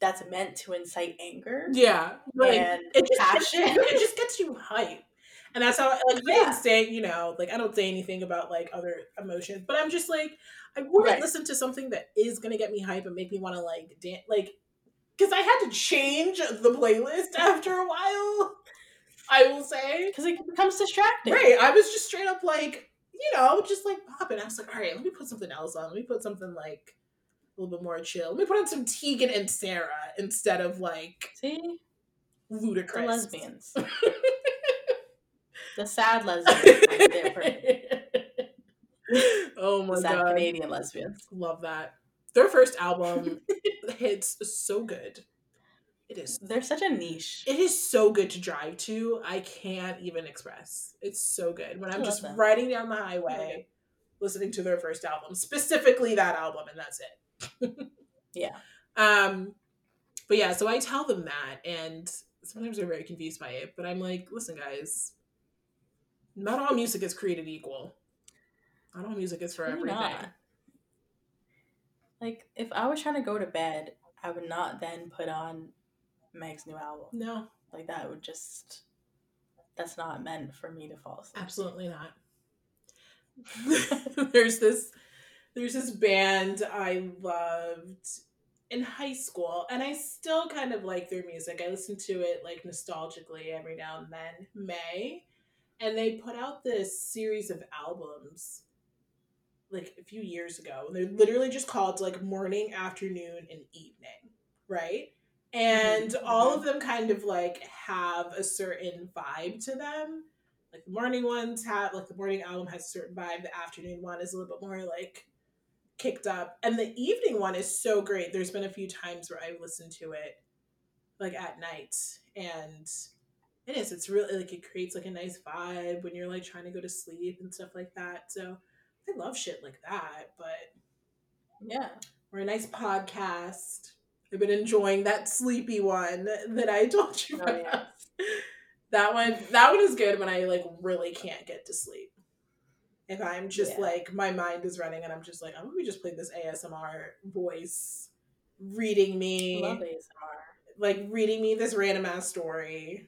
S1: that's meant to incite anger.
S2: Yeah.
S1: Like, and
S2: it just, passion. It just gets you hype. And that's how like yeah. I didn't say, you know, like I don't say anything about like other emotions, but I'm just like I wouldn't right. listen to something that is gonna get me hype and make me wanna like dance like because I had to change the playlist after a while. I will say
S1: because it becomes distracting.
S2: Right, I was just straight up like you know, just like popping. I was like, all right, let me put something else on. Let me put something like a little bit more chill. Let me put on some Tegan and Sara instead of like
S1: see
S2: Ludacris.
S1: The lesbians. the sad lesbians.
S2: oh my
S1: sad
S2: god,
S1: Canadian lesbians.
S2: Love that. Their first album hits so good. It is.
S1: They're such a niche.
S2: It is so good to drive to. I can't even express. It's so good when I'm just them. riding down the highway, listening to their first album, specifically that album, and that's
S1: it. yeah.
S2: Um, but yeah, so I tell them that, and sometimes they're very confused by it. But I'm like, listen, guys, not all music is created equal. Not all music is for everything. Not.
S1: Like, if I was trying to go to bed, I would not then put on Meg's new album.
S2: No.
S1: Like that would just that's not meant for me to fall asleep.
S2: Absolutely not. there's this there's this band I loved in high school and I still kind of like their music. I listen to it like nostalgically every now and then. Mae and they put out this series of albums like a few years ago. They're literally just called like morning, afternoon, and evening, right? and mm-hmm. all of them kind of like have a certain vibe to them like the morning ones have like the morning album has a certain vibe the afternoon one is a little bit more like kicked up. And the evening one is so great. There's been a few times where I've listened to it like at night and it is it's really like it creates like a nice vibe when you're like trying to go to sleep and stuff like that so i love shit like that but
S1: yeah
S2: we're a nice podcast i've been enjoying that sleepy one that i told you oh, about yeah. that one that one is good when i like really can't get to sleep if i'm just yeah. like my mind is running and i'm just like oh, i'm gonna just play this asmr voice reading me
S1: love asmr
S2: like reading me this random ass story.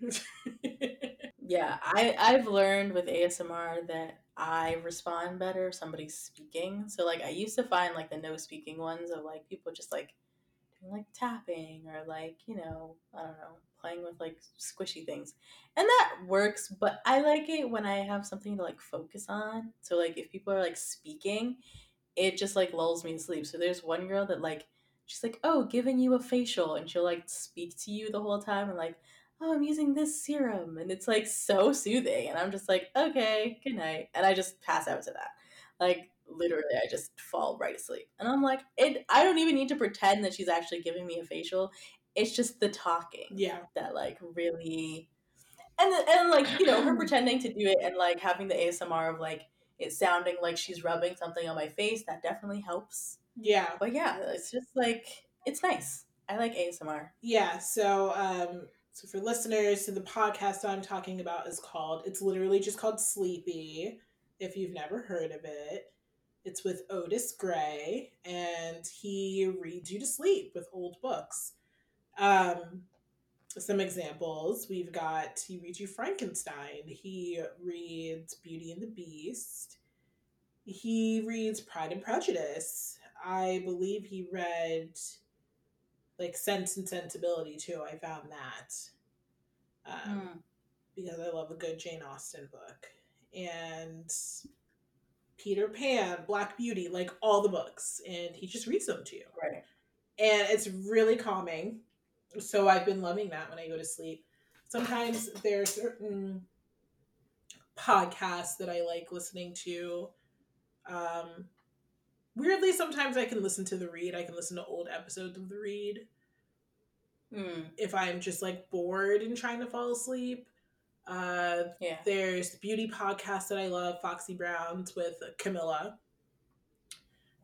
S1: yeah, I I've learned with ASMR that I respond better if somebody's speaking. So like I used to find like the no speaking ones of like people just like doing like tapping or like, you know, I don't know, playing with like squishy things. And that works, but I like it when I have something to like focus on. So like if people are like speaking, it just like lulls me to sleep. So there's one girl that like she's like, "Oh, giving you a facial," and she'll like speak to you the whole time and like, "Oh, I'm using this serum," and it's like so soothing, and I'm just like, "Okay, good night," and I just pass out to that. Like literally, I just fall right asleep, and I'm like, it. I don't even need to pretend that she's actually giving me a facial. It's just the talking,
S2: yeah,
S1: that like really, and and like you know her pretending to do it and like having the ASMR of like it sounding like she's rubbing something on my face that definitely helps
S2: yeah.
S1: But yeah, it's just like it's nice. I like ASMR.
S2: Yeah. So um so for listeners, so the podcast I'm talking about is called it's literally just called Sleepy, if you've never heard of it. It's with Otis Gray, and he reads you to sleep with old books. Um, some examples we've got he reads you Frankenstein, he reads Beauty and the Beast, he reads Pride and Prejudice, I believe he read like Sense and Sensibility too. I found that um, mm. because I love a good Jane Austen book and Peter Pan, Black Beauty, like all the books, and he just reads them to you.
S1: Right.
S2: And it's really calming. So I've been loving that when I go to sleep. Sometimes there are certain podcasts that I like listening to. Um, weirdly sometimes i can listen to the read i can listen to old episodes of the read
S1: mm.
S2: if i'm just like bored and trying to fall asleep uh
S1: yeah
S2: there's the beauty podcast that i love foxy browns with camilla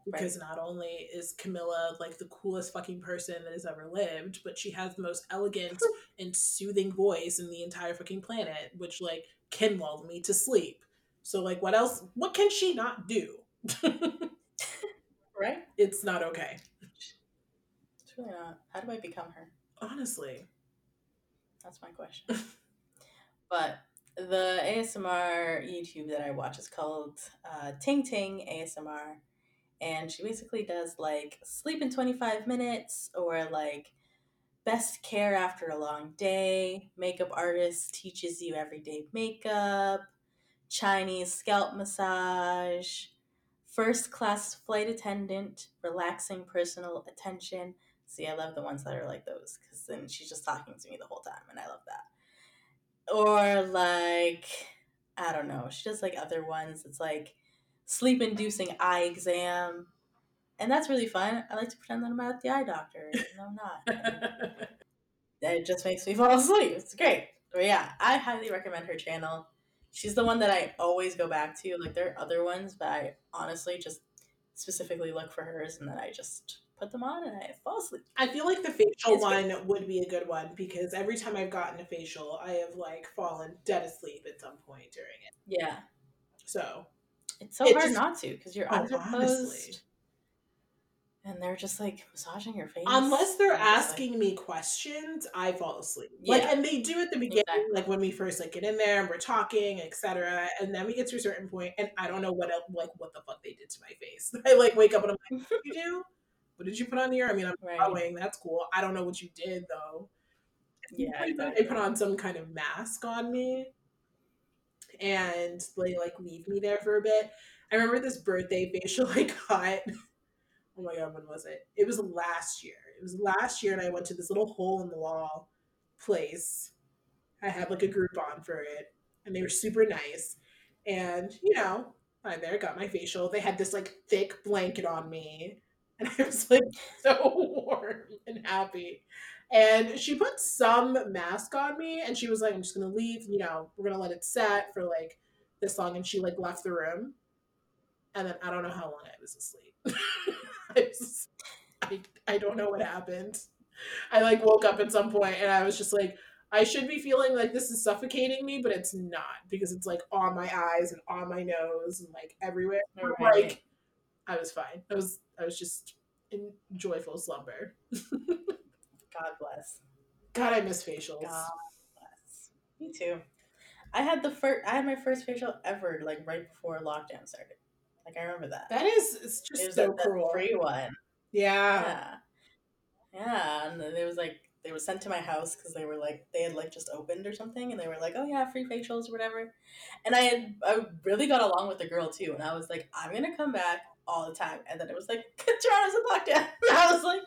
S2: because right. not only is Camilla like the coolest fucking person that has ever lived, but she has the most elegant and soothing voice in the entire fucking planet, which like can lull me to sleep. So like what else what can she not do?
S1: right?
S2: It's not okay.
S1: It's really not. How do I become her?
S2: Honestly.
S1: That's my question. but the ASMR YouTube that I watch is called uh, Ting Ting ASMR. And she basically does like sleep in 25 minutes or like best care after a long day. Makeup artist teaches you everyday makeup. Chinese scalp massage first class flight attendant, relaxing personal attention. See, I love the ones that are like those because then she's just talking to me the whole time, and I love that. Or like, I don't know, she does like other ones. It's like sleep inducing eye exam. And that's really fun. I like to pretend that I'm at the eye doctor, though I'm not. it just makes me fall asleep. It's great. But yeah, I highly recommend her channel she's the one that I always go back to. Like there are other ones, but I honestly just specifically look for hers and then I just put them on and I fall asleep.
S2: I feel like the facial it's one good. would be a good one because every time I've gotten a facial, I have like fallen dead asleep at some point during it.
S1: Yeah.
S2: So
S1: it's so it hard just, not to because your oh, eyes oh, are closed and they're just like massaging your face.
S2: Unless they're asking like... me questions, I fall asleep. Yeah. Like, and they do at the beginning, exactly. like when we first like get in there and we're talking, etc. And then we get to a certain point, and I don't know what else, like what the fuck they did to my face. I like wake up and I'm like, "What did you do? What did you put on here?" I mean, I'm right. growing. That's cool. I don't know what you did though.
S1: Yeah,
S2: they put on some kind of mask on me, and they like leave me there for a bit. I remember this birthday facial I got oh my god, when was it? It was last year. It was last year, and I went to this little hole in the wall place. I had like a Groupon for it, and they were super nice. And you know, I'm there, got my facial. They had this like thick blanket on me, and I was like so warm and happy. And she put some mask on me, and she was like, "I'm just gonna leave. You know, we're gonna let it set for like this long." And she like left the room, and then I don't know how long I was asleep. I, was, I I don't know what happened. I like woke up at some point, and I was just like, I should be feeling like this is suffocating me, but it's not because it's like on my eyes and on my nose and like everywhere. Right. Like I was fine. I was I was just in joyful slumber.
S1: God bless.
S2: God, I miss facials.
S1: God bless. Me too. I had the first. I had my first facial ever, like right before lockdown started. Like I remember that.
S2: That is, it's just it so like cruel.
S1: Free one.
S2: Yeah.
S1: Yeah. Yeah, and it was like they were sent to my house because they were like they had like just opened or something and they were like oh yeah free facials or whatever and i had i really got along with the girl too and i was like i'm gonna come back all the time and then it was like toronto's in lockdown and i was like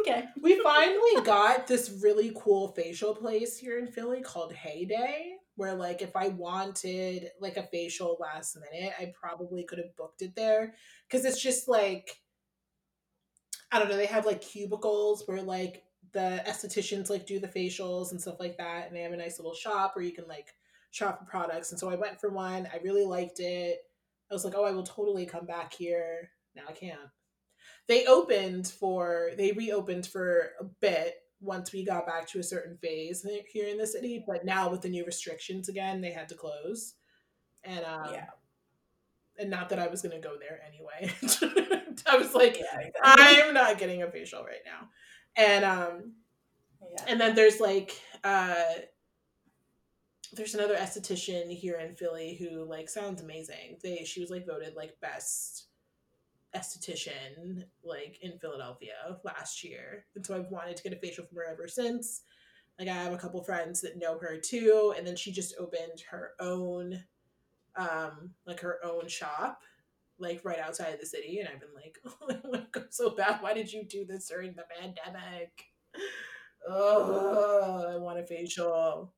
S1: okay
S2: we finally got this really cool facial place here in philly called heyday where like if i wanted like a facial last minute i probably could have booked it there. Because it's just like I don't know, they have like cubicles where like the estheticians like do the facials and stuff like that and they have a nice little shop where you can like shop for products and so i went for one i really liked it. I was like oh i will totally come back here. Now i can't. They opened for they reopened for a bit once we got back to a certain phase here in the city but now with the new restrictions again they had to close and um, yeah and not that i was going to go there anyway i was like yeah, exactly. i'm not getting a facial right now and um yeah. and then there's like uh there's another esthetician here in Philly who like sounds amazing. They she was like voted like best esthetician like in Philadelphia last year. And so I've wanted to get a facial from her ever since. Like I have a couple friends that know her too and then she just opened her own um like her own shop like right outside of the city, and I've been like, oh my god, so bad. Why did you do this during the pandemic? Oh, I want a facial.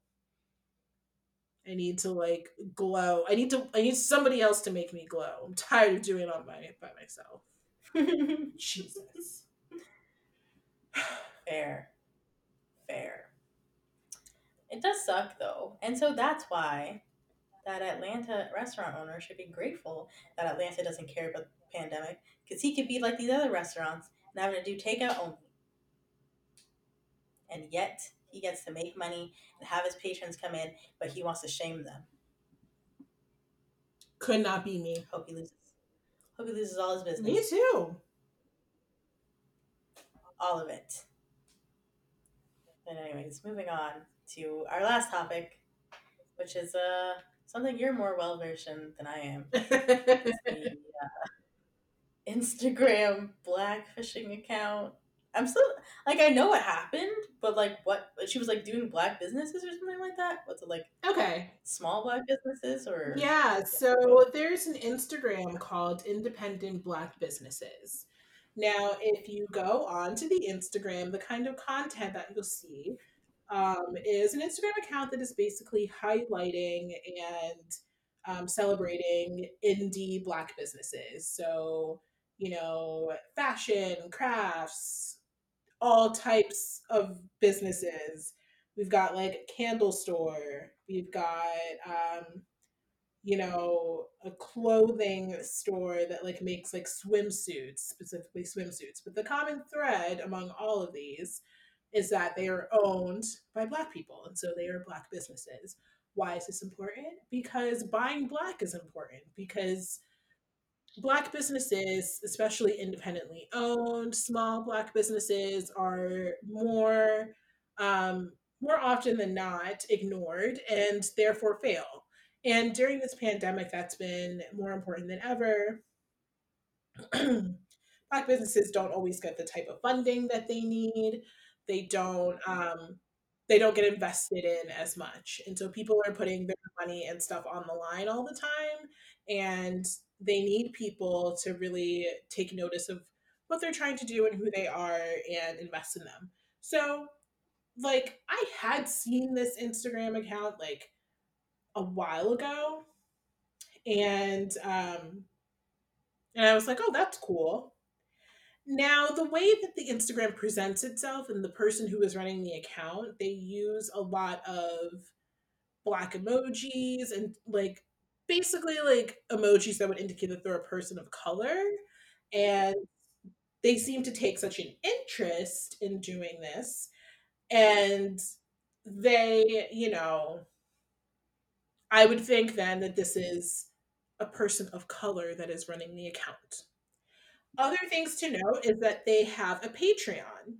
S2: I need to like glow. I need to. I need somebody else to make me glow. I'm tired of doing it on my by myself. Jesus.
S1: Fair. Fair. It does suck though, and so that's why that Atlanta restaurant owner should be grateful that Atlanta doesn't care about the pandemic because he could be like these other restaurants and having to do takeout only. And yet he gets to make money and have his patrons come in, but he wants to shame them.
S2: Could not be me.
S1: Hope he loses. Hope he loses all his business.
S2: Me too.
S1: All of it. But anyways, moving on to our last topic, which is uh something you're more well versed in than I am. the, uh, Instagram black fishing account. I'm still like I know what happened, but like what she was like doing black businesses or something like that. What's it like?
S2: Okay,
S1: small black businesses or
S2: yeah. So there's an Instagram called Independent Black Businesses. Now, if you go onto the Instagram, the kind of content that you'll see um, is an Instagram account that is basically highlighting and um, celebrating indie Black businesses. So, you know, fashion, crafts, all types of businesses. We've got like a candle store. We've got, um, you know, a clothing store that like makes like swimsuits, specifically swimsuits. But the common thread among all of these is that they are owned by black people and so they are black businesses why is this important because buying black is important because black businesses especially independently owned small black businesses are more um, more often than not ignored and therefore fail. And during this pandemic that's been more important than ever. Black businesses don't always get the type of funding that they need. They don't um they don't get invested in as much. And so people are putting their money and stuff on the line all the time. And they need people to really take notice of what they're trying to do and who they are and invest in them so like i had seen this instagram account like a while ago and um, and I was like, oh, that's cool. Now, the way that the Instagram presents itself and the person who is running the account, they use a lot of black emojis and like basically like emojis that would indicate that they're a person of color. And they seem to take such an interest in doing this. And they, you know, I would think then that this is a person of color that is running the account. Other things to note is that they have a Patreon.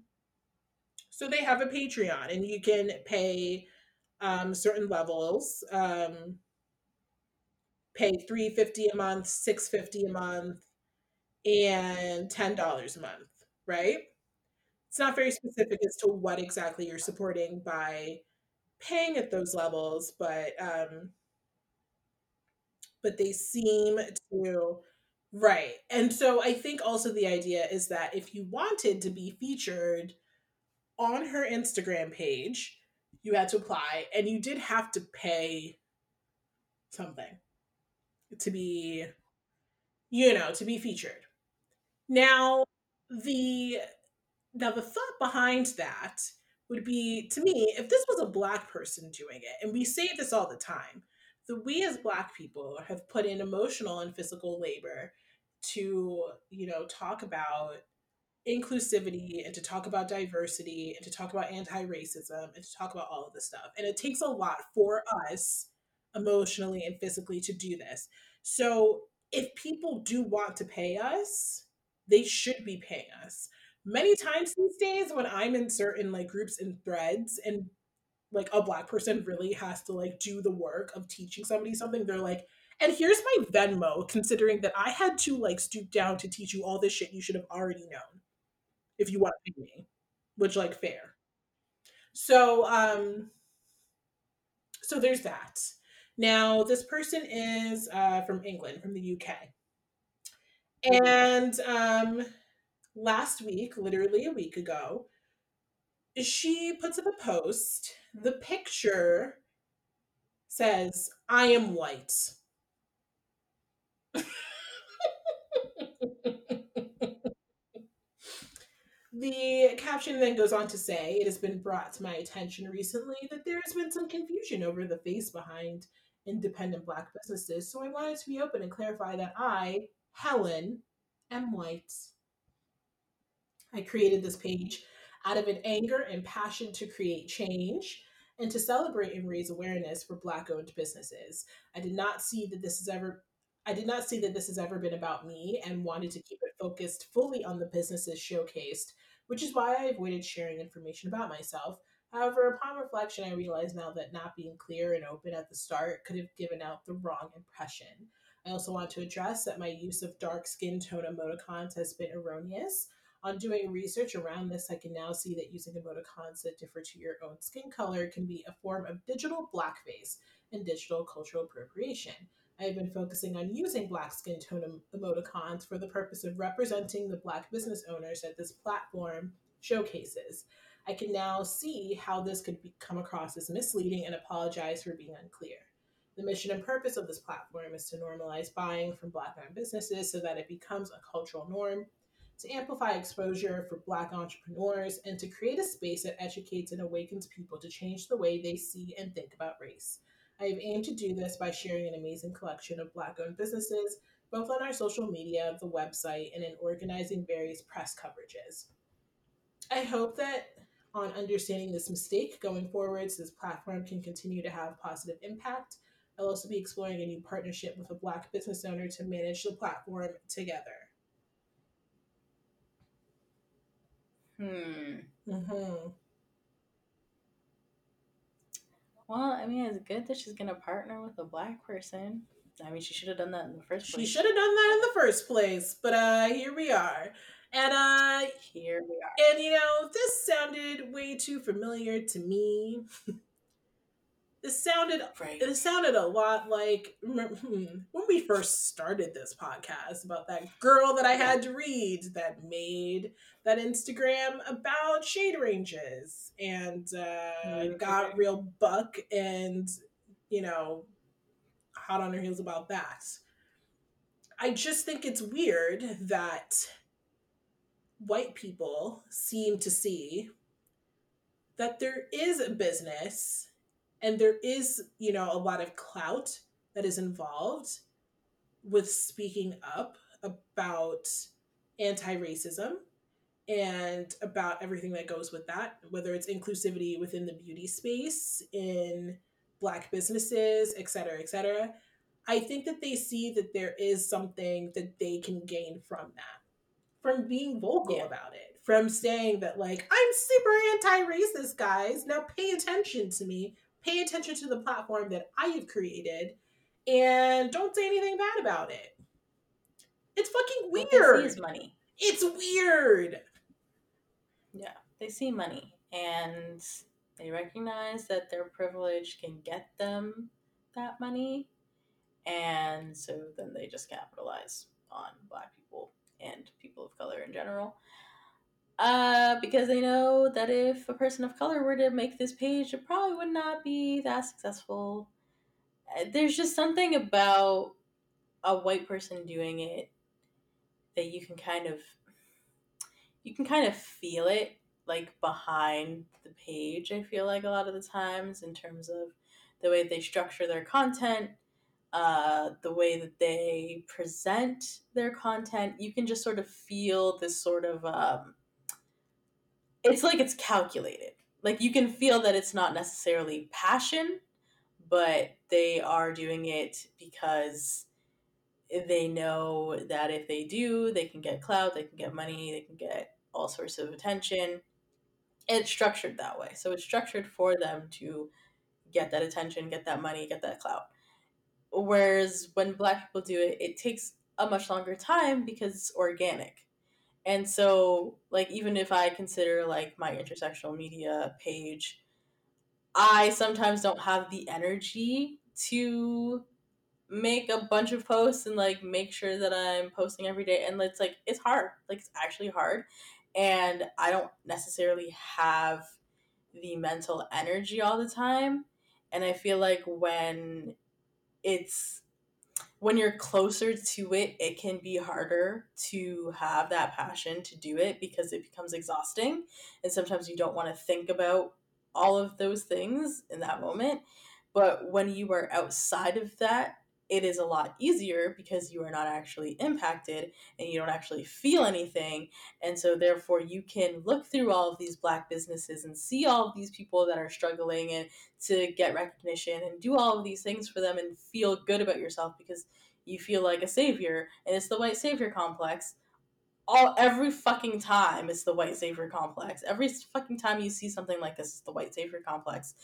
S2: So they have a Patreon, and you can pay um, certain levels. Um, pay three fifty a month, six fifty a month, and ten dollars a month. Right? It's not very specific as to what exactly you're supporting by paying at those levels, but um, but they seem to right. And so I think also the idea is that if you wanted to be featured on her Instagram page, you had to apply and you did have to pay something to be you know, to be featured. Now, the now the thought behind that would be to me if this was a black person doing it and we say this all the time that we as black people have put in emotional and physical labor to you know talk about inclusivity and to talk about diversity and to talk about anti-racism and to talk about all of this stuff and it takes a lot for us emotionally and physically to do this. So if people do want to pay us they should be paying us. Many times these days when i'm in certain like groups and threads and like a black person really has to like do the work of teaching somebody something they're like and here's my venmo considering that i had to like stoop down to teach you all this shit you should have already known if you want to pay me which like fair. So um so there's that now this person is uh from england from the uk and um last week literally a week ago she puts up a post. The picture says, I am white. the caption then goes on to say, It has been brought to my attention recently that there has been some confusion over the face behind independent Black businesses. So I wanted to be open and clarify that I, Helen, am white. I created this page out of an anger and passion to create change and to celebrate and raise awareness for black owned businesses. I did not see that this has ever I did not see that this has ever been about me and wanted to keep it focused fully on the businesses showcased, which is why I avoided sharing information about myself. However, upon reflection, I realize now that not being clear and open at the start could have given out the wrong impression. I also want to address that my use of dark skin tone emoticons has been erroneous. On doing research around this, I can now see that using emoticons that differ to your own skin color can be a form of digital blackface and digital cultural appropriation. I have been focusing on using black skin tone emoticons for the purpose of representing the black business owners that this platform showcases. I can now see how this could be, come across as misleading and apologize for being unclear. The mission and purpose of this platform is to normalize buying from Black owned businesses so that it becomes a cultural norm to amplify exposure for Black entrepreneurs, and to create a space that educates and awakens people to change the way they see and think about race. I have aimed to do this by sharing an amazing collection of Black owned businesses, both on our social media, the website, and in organizing various press coverages. I hope that on understanding this mistake going forward, so this platform can continue to have positive impact. I'll also be exploring a new partnership with a Black business owner to manage the platform together.
S1: Hmm. Mm-hmm. Well, I mean, it's good that she's gonna partner with a black person. I mean, she should have done that in the first
S2: place. She should have done that in the first place, but uh, here we are. And uh,
S1: here we are.
S2: And you know, this sounded way too familiar to me. this sounded right. it sounded a lot like hmm, when we first started this podcast about that girl that I had to read that made that Instagram about shade ranges and uh, mm-hmm. got real buck and you know hot on her heels about that. I just think it's weird that white people seem to see that there is a business and there is, you know, a lot of clout that is involved with speaking up about anti-racism and about everything that goes with that, whether it's inclusivity within the beauty space, in black businesses, et cetera, et cetera. I think that they see that there is something that they can gain from that, from being vocal yeah. about it, from saying that, like, I'm super anti racist, guys. Now pay attention to me, pay attention to the platform that I have created, and don't say anything bad about it. It's fucking weird. What money. It's weird.
S1: Yeah, they see money and they recognize that their privilege can get them that money. And so then they just capitalize on black people and people of color in general. Uh, because they know that if a person of color were to make this page, it probably would not be that successful. Uh, there's just something about a white person doing it that you can kind of you can kind of feel it like behind the page i feel like a lot of the times in terms of the way they structure their content uh, the way that they present their content you can just sort of feel this sort of um, it's like it's calculated like you can feel that it's not necessarily passion but they are doing it because they know that if they do, they can get clout, they can get money, they can get all sorts of attention. It's structured that way. So it's structured for them to get that attention, get that money, get that clout. Whereas when black people do it, it takes a much longer time because it's organic. And so, like, even if I consider like my intersectional media page, I sometimes don't have the energy to make a bunch of posts and like make sure that I'm posting every day. And it's like, it's hard. Like, it's actually hard. And I don't necessarily have the mental energy all the time. And I feel like when it's, when you're closer to it, it can be harder to have that passion to do it because it becomes exhausting. And sometimes you don't want to think about all of those things in that moment. But when you are outside of that, it is a lot easier because you are not actually impacted and you don't actually feel anything. And so, therefore, you can look through all of these black businesses and see all of these people that are struggling and to get recognition and do all of these things for them and feel good about yourself because you feel like a savior. And it's the white savior complex. All every fucking time it's the white savior complex. Every fucking time you see something like this, it's the white savior complex.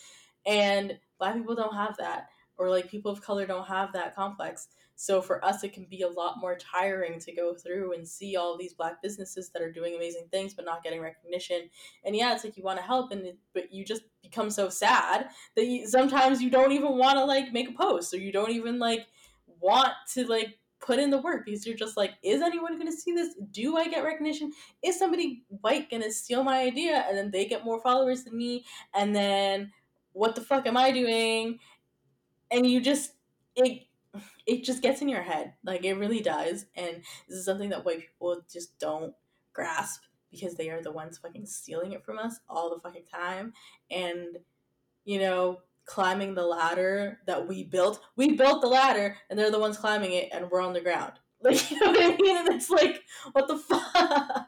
S1: And black people don't have that or like people of color don't have that complex. So for us, it can be a lot more tiring to go through and see all these black businesses that are doing amazing things but not getting recognition. And yeah, it's like you want to help, and it, but you just become so sad that you, sometimes you don't even want to like make a post or you don't even like want to like put in the work because you're just like, is anyone going to see this? Do I get recognition? Is somebody white going to steal my idea and then they get more followers than me? And then what the fuck am I doing? And you just it it just gets in your head. Like it really does. And this is something that white people just don't grasp because they are the ones fucking stealing it from us all the fucking time. And you know climbing the ladder that we built we built the ladder and they're the ones climbing it and we're on the ground. Like you know what i mean? And it's like what the fuck?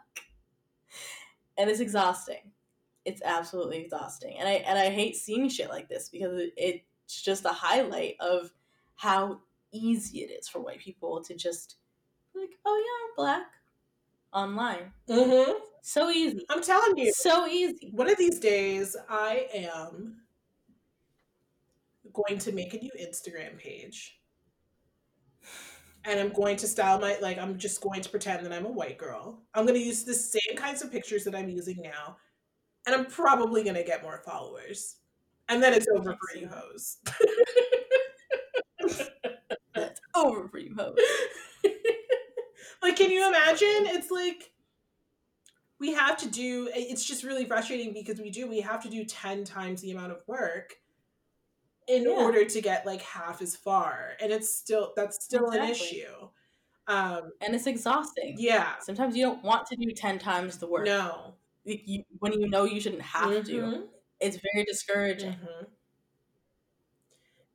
S1: And it's exhausting. It's absolutely exhausting. And i and i hate seeing shit like this because it, it it's just a highlight of how easy it is for white people to just like, oh yeah, I'm black online. Mm-hmm. So easy.
S2: I'm telling you.
S1: So easy.
S2: One of these days, I am going to make a new Instagram page. And I'm going to style my, like, I'm just going to pretend that I'm a white girl. I'm going to use the same kinds of pictures that I'm using now. And I'm probably going to get more followers and then it's over for you hoes.
S1: That's over for you hoes.
S2: like, can you imagine? It's like we have to do. It's just really frustrating because we do. We have to do ten times the amount of work in yeah. order to get like half as far and it's still that's still exactly. an issue um
S1: and it's exhausting
S2: yeah
S1: sometimes you don't want to do 10 times the work
S2: no
S1: you, when you know you shouldn't have mm-hmm. to it's very discouraging mm-hmm.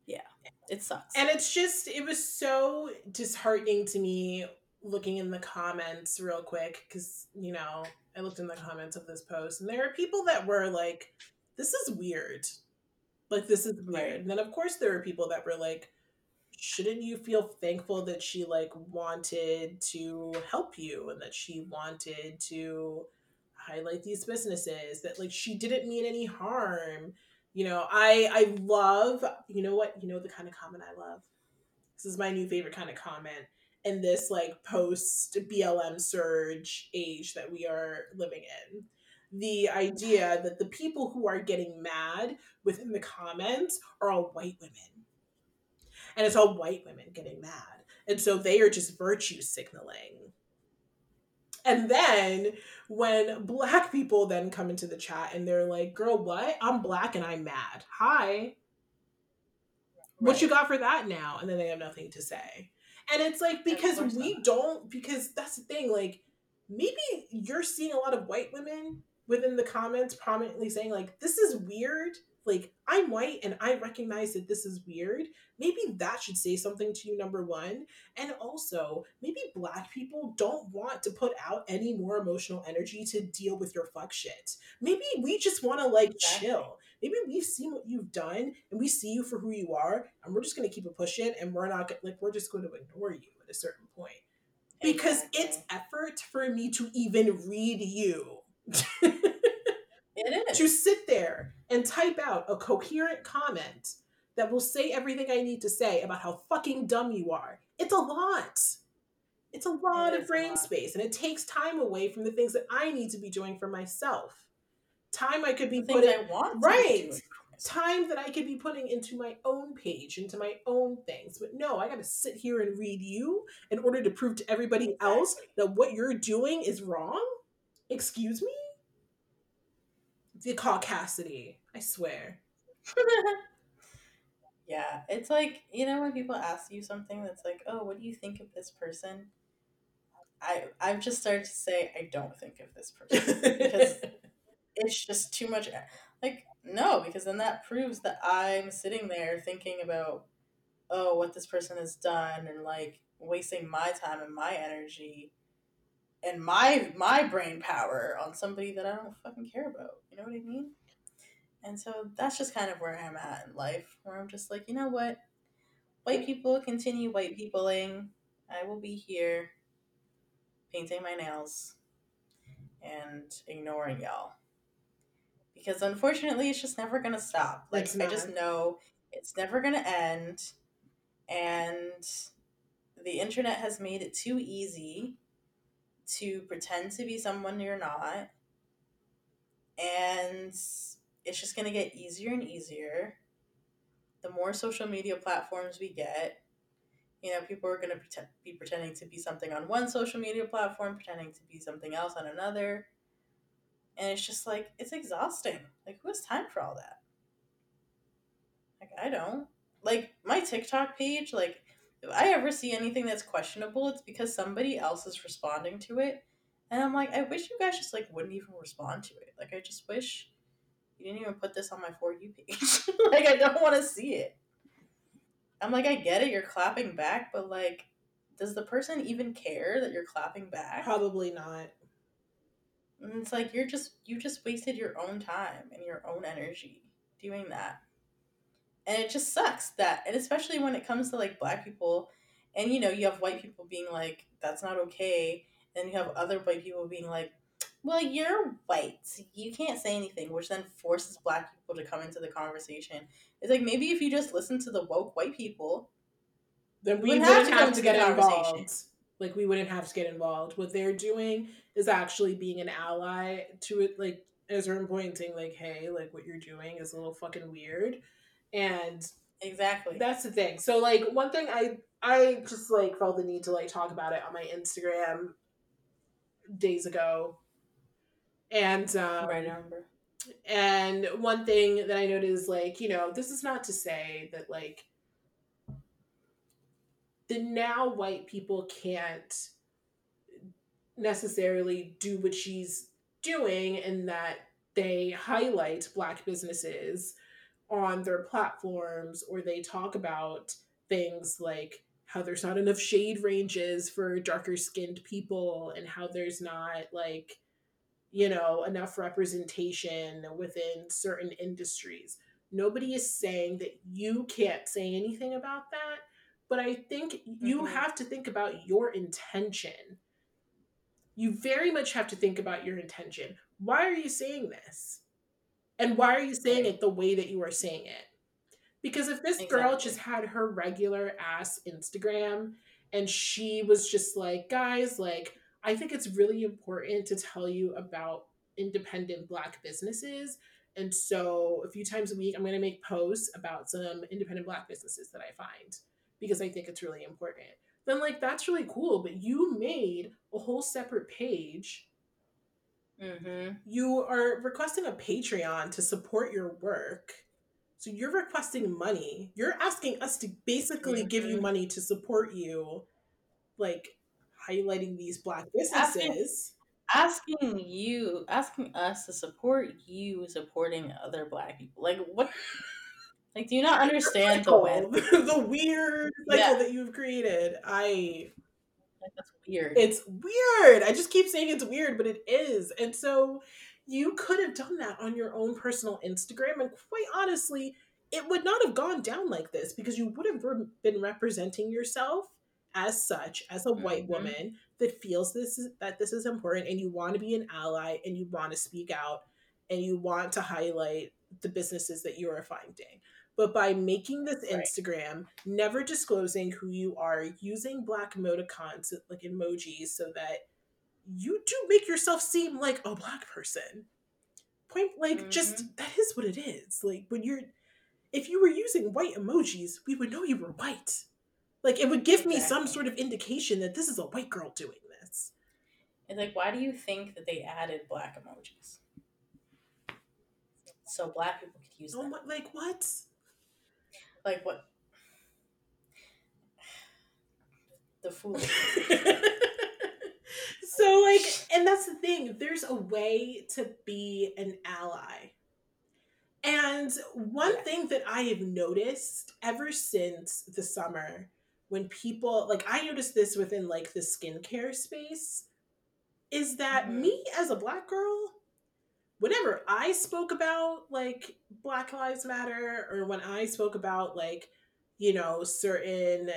S1: yeah it sucks
S2: and it's just it was so disheartening to me looking in the comments real quick because you know i looked in the comments of this post and there are people that were like this is weird like this is weird right. and then of course there are people that were like shouldn't you feel thankful that she like wanted to help you and that she wanted to highlight these businesses that like she didn't mean any harm you know i i love you know what you know the kind of comment i love this is my new favorite kind of comment in this like post BLM surge age that we are living in. The idea that the people who are getting mad within the comments are all white women. And it's all white women getting mad. And so they are just virtue signaling. And then when black people then come into the chat and they're like, girl, what? I'm black and I'm mad. Hi. Right. What you got for that now? And then they have nothing to say. And it's like because we don't because that's the thing, like maybe you're seeing a lot of white women within the comments prominently saying like this is weird like i'm white and i recognize that this is weird maybe that should say something to you number one. And also maybe black people don't want to put out any more emotional energy to deal with your fuck shit. Maybe we just want to like exactly. chill. Maybe we've seen what you've done and we see you for who you are and we're just going to keep it pushing and we're not like we're just going to ignore you at a certain point. Because exactly. it's effort for me to even read you to sit there and type out a coherent comment that will say everything I need to say about how fucking dumb you are. It's a lot. It's a lot it of brain lot. space and it takes time away from the things that I need to be doing for myself time I could be
S1: putting I want
S2: right time that I could be putting into my own page, into my own things. But no, I got to sit here and read you in order to prove to everybody exactly. else that what you're doing is wrong. Excuse me. The caucasity, I swear.
S1: yeah, it's like you know when people ask you something that's like, "Oh, what do you think of this person?" I I've just started to say I don't think of this person because it's just too much. Like, no, because then that proves that I'm sitting there thinking about, oh, what this person has done and like wasting my time and my energy and my my brain power on somebody that I don't fucking care about. You know what I mean? And so that's just kind of where I'm at in life, where I'm just like, you know what? White people continue white peopling. I will be here painting my nails and ignoring y'all because unfortunately it's just never going to stop like i just know it's never going to end and the internet has made it too easy to pretend to be someone you're not and it's just going to get easier and easier the more social media platforms we get you know people are going to be pretending to be something on one social media platform pretending to be something else on another and it's just like, it's exhausting. Like, who has time for all that? Like, I don't. Like, my TikTok page, like, if I ever see anything that's questionable, it's because somebody else is responding to it. And I'm like, I wish you guys just, like, wouldn't even respond to it. Like, I just wish you didn't even put this on my For You page. like, I don't want to see it. I'm like, I get it, you're clapping back, but, like, does the person even care that you're clapping back?
S2: Probably not.
S1: And it's like you're just you just wasted your own time and your own energy doing that. And it just sucks that and especially when it comes to like black people and you know, you have white people being like, that's not okay. Then you have other white people being like, well, you're white. You can't say anything, which then forces black people to come into the conversation. It's like maybe if you just listen to the woke white people,
S2: then we wouldn't have to, have to get involved. Like we wouldn't have to get involved. What they're doing is actually being an ally to it, like as certain point saying like, hey, like what you're doing is a little fucking weird. And
S1: exactly
S2: that's the thing. So like one thing I I just like felt the need to like talk about it on my Instagram days ago. And um,
S1: right, I remember.
S2: and one thing that I noticed is like, you know, this is not to say that like the now white people can't necessarily do what she's doing and that they highlight black businesses on their platforms or they talk about things like how there's not enough shade ranges for darker skinned people and how there's not like you know enough representation within certain industries. Nobody is saying that you can't say anything about that but i think mm-hmm. you have to think about your intention. You very much have to think about your intention. Why are you saying this and why are you saying it the way that you are saying it because if this exactly. girl just had her regular ass Instagram and she was just like, guys, like, I think it's really important to tell you about independent black businesses. And so a few times a week, I'm going to make posts about some independent black businesses that I find because I think it's really important. Then, like, that's really cool. But you made a whole separate page. Mm-hmm. You are requesting a Patreon to support your work so you're requesting money. You're asking us to basically mm-hmm. give you mm-hmm. money to support you, like highlighting these black businesses.
S1: Asking, asking you, asking us to support you supporting other black people. Like what? Like, do you not understand the
S2: the weird cycle yeah. that you've created? I
S1: like that's weird.
S2: It's weird. I just keep saying it's weird, but it is. And so you could have done that on your own personal Instagram. And quite honestly, it would not have gone down like this because you would have re- been representing yourself as such, as a mm-hmm. white woman that feels this is, that this is important and you want to be an ally and you want to speak out and you want to highlight the businesses that you are finding. But by making this right. Instagram, never disclosing who you are, using black emoticons like emojis so that you do make yourself seem like a black person. Point like mm-hmm. just that is what it is. Like when you're if you were using white emojis, we would know you were white. Like it would give exactly. me some sort of indication that this is a white girl doing this.
S1: And like why do you think that they added black emojis? So black people could use oh, them.
S2: Like what?
S1: Like what? The fool.
S2: so like and that's the thing there's a way to be an ally and one yeah. thing that i have noticed ever since the summer when people like i noticed this within like the skincare space is that mm-hmm. me as a black girl whenever i spoke about like black lives matter or when i spoke about like you know certain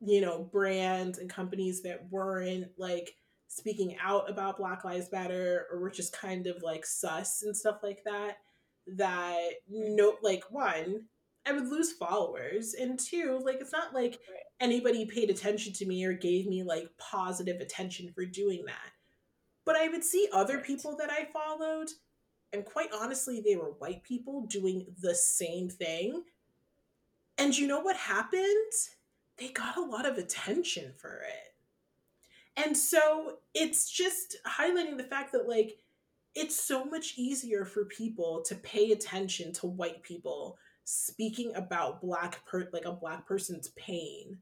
S2: you know brands and companies that weren't like speaking out about Black Lives Matter or we're just kind of like sus and stuff like that, that no, like one, I would lose followers, and two, like it's not like anybody paid attention to me or gave me like positive attention for doing that. But I would see other people that I followed, and quite honestly, they were white people doing the same thing. And you know what happened? They got a lot of attention for it and so it's just highlighting the fact that like it's so much easier for people to pay attention to white people speaking about black per like a black person's pain